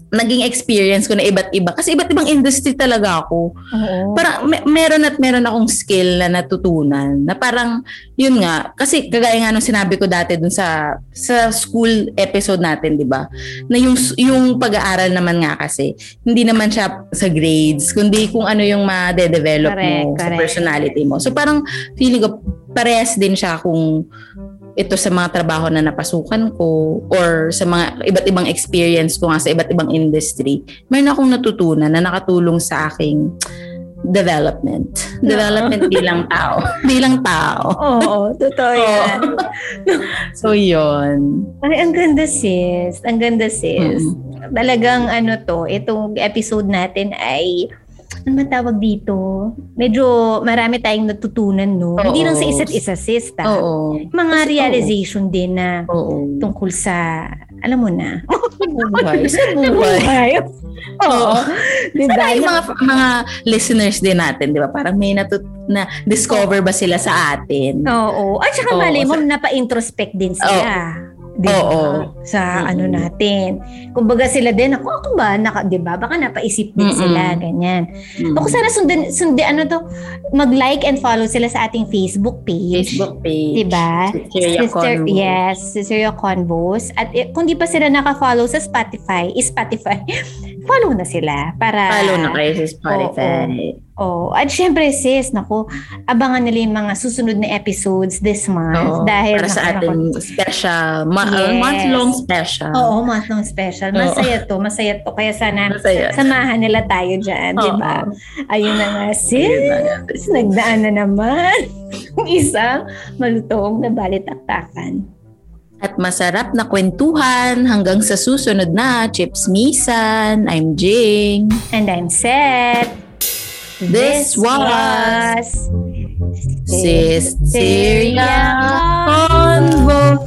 naging experience ko na iba't iba kasi iba't ibang industry talaga ako. Oo. Parang me- meron at meron akong skill na natutunan na parang yun nga kasi kagaya nga nung sinabi ko dati dun sa sa school episode natin, 'di ba? Na yung yung pag-aaral naman nga kasi hindi naman siya sa grades kundi kung ano yung ma-develop Correct, mo sa correct. personality mo. So parang feeling ko parehas din siya kung ito sa mga trabaho na napasukan ko or sa mga iba't ibang experience ko nga sa iba't ibang industry, meron akong natutunan na nakatulong sa aking development. Development bilang tao. [laughs] bilang tao. Oo, totoo yan. [laughs] So, yun. Ay, ang ganda sis. Ang ganda sis. Mm. Talagang ano to, itong episode natin ay ano tawag dito? Medyo marami tayong natutunan, no? Oo. Hindi lang sa isa't isa, sis. ta. Oo. Mga Kasi, realization din na Oo. tungkol sa, alam mo na. [laughs] Buhay. Sa buhay. [laughs] Oo. diba? Sana yung mga, mga listeners din natin, di ba? Parang may natut na discover ba sila sa atin? Oo. At saka Oo, malay mo, sa- napa-introspect din sila. Di ba? Oo. Sa Mm-mm. ano natin. Kumbaga sila din, ako, ako ba, naka, di ba? Baka napaisip din Mm-mm. sila, ganyan. Mm. Ako sana sundan, sundi, ano to, mag-like and follow sila sa ating Facebook page. Facebook page. Diba? Sister Sister, Convo. yes, Sister Convos. At eh, kung di pa sila naka-follow sa Spotify, is Spotify, [laughs] follow na sila para Follow na kayo sa Spotify. Oh, at syempre sis, naku, abangan nila yung mga susunod na episodes this month Oo, dahil para sa ating special, ma- Yes. month-long special. Oo, month-long special. Oo. Masaya to, masaya to. Kaya sana Masaya. samahan nila tayo dyan, di ba? Oo. Ayun na nga, sis. Ayun na nga. Nagdaan na naman. [laughs] Isang malutong na balitaktakan. At masarap na kwentuhan hanggang sa susunod na Chips Misan. I'm Jing. And I'm set. This was Sisteria Sisteria Convo.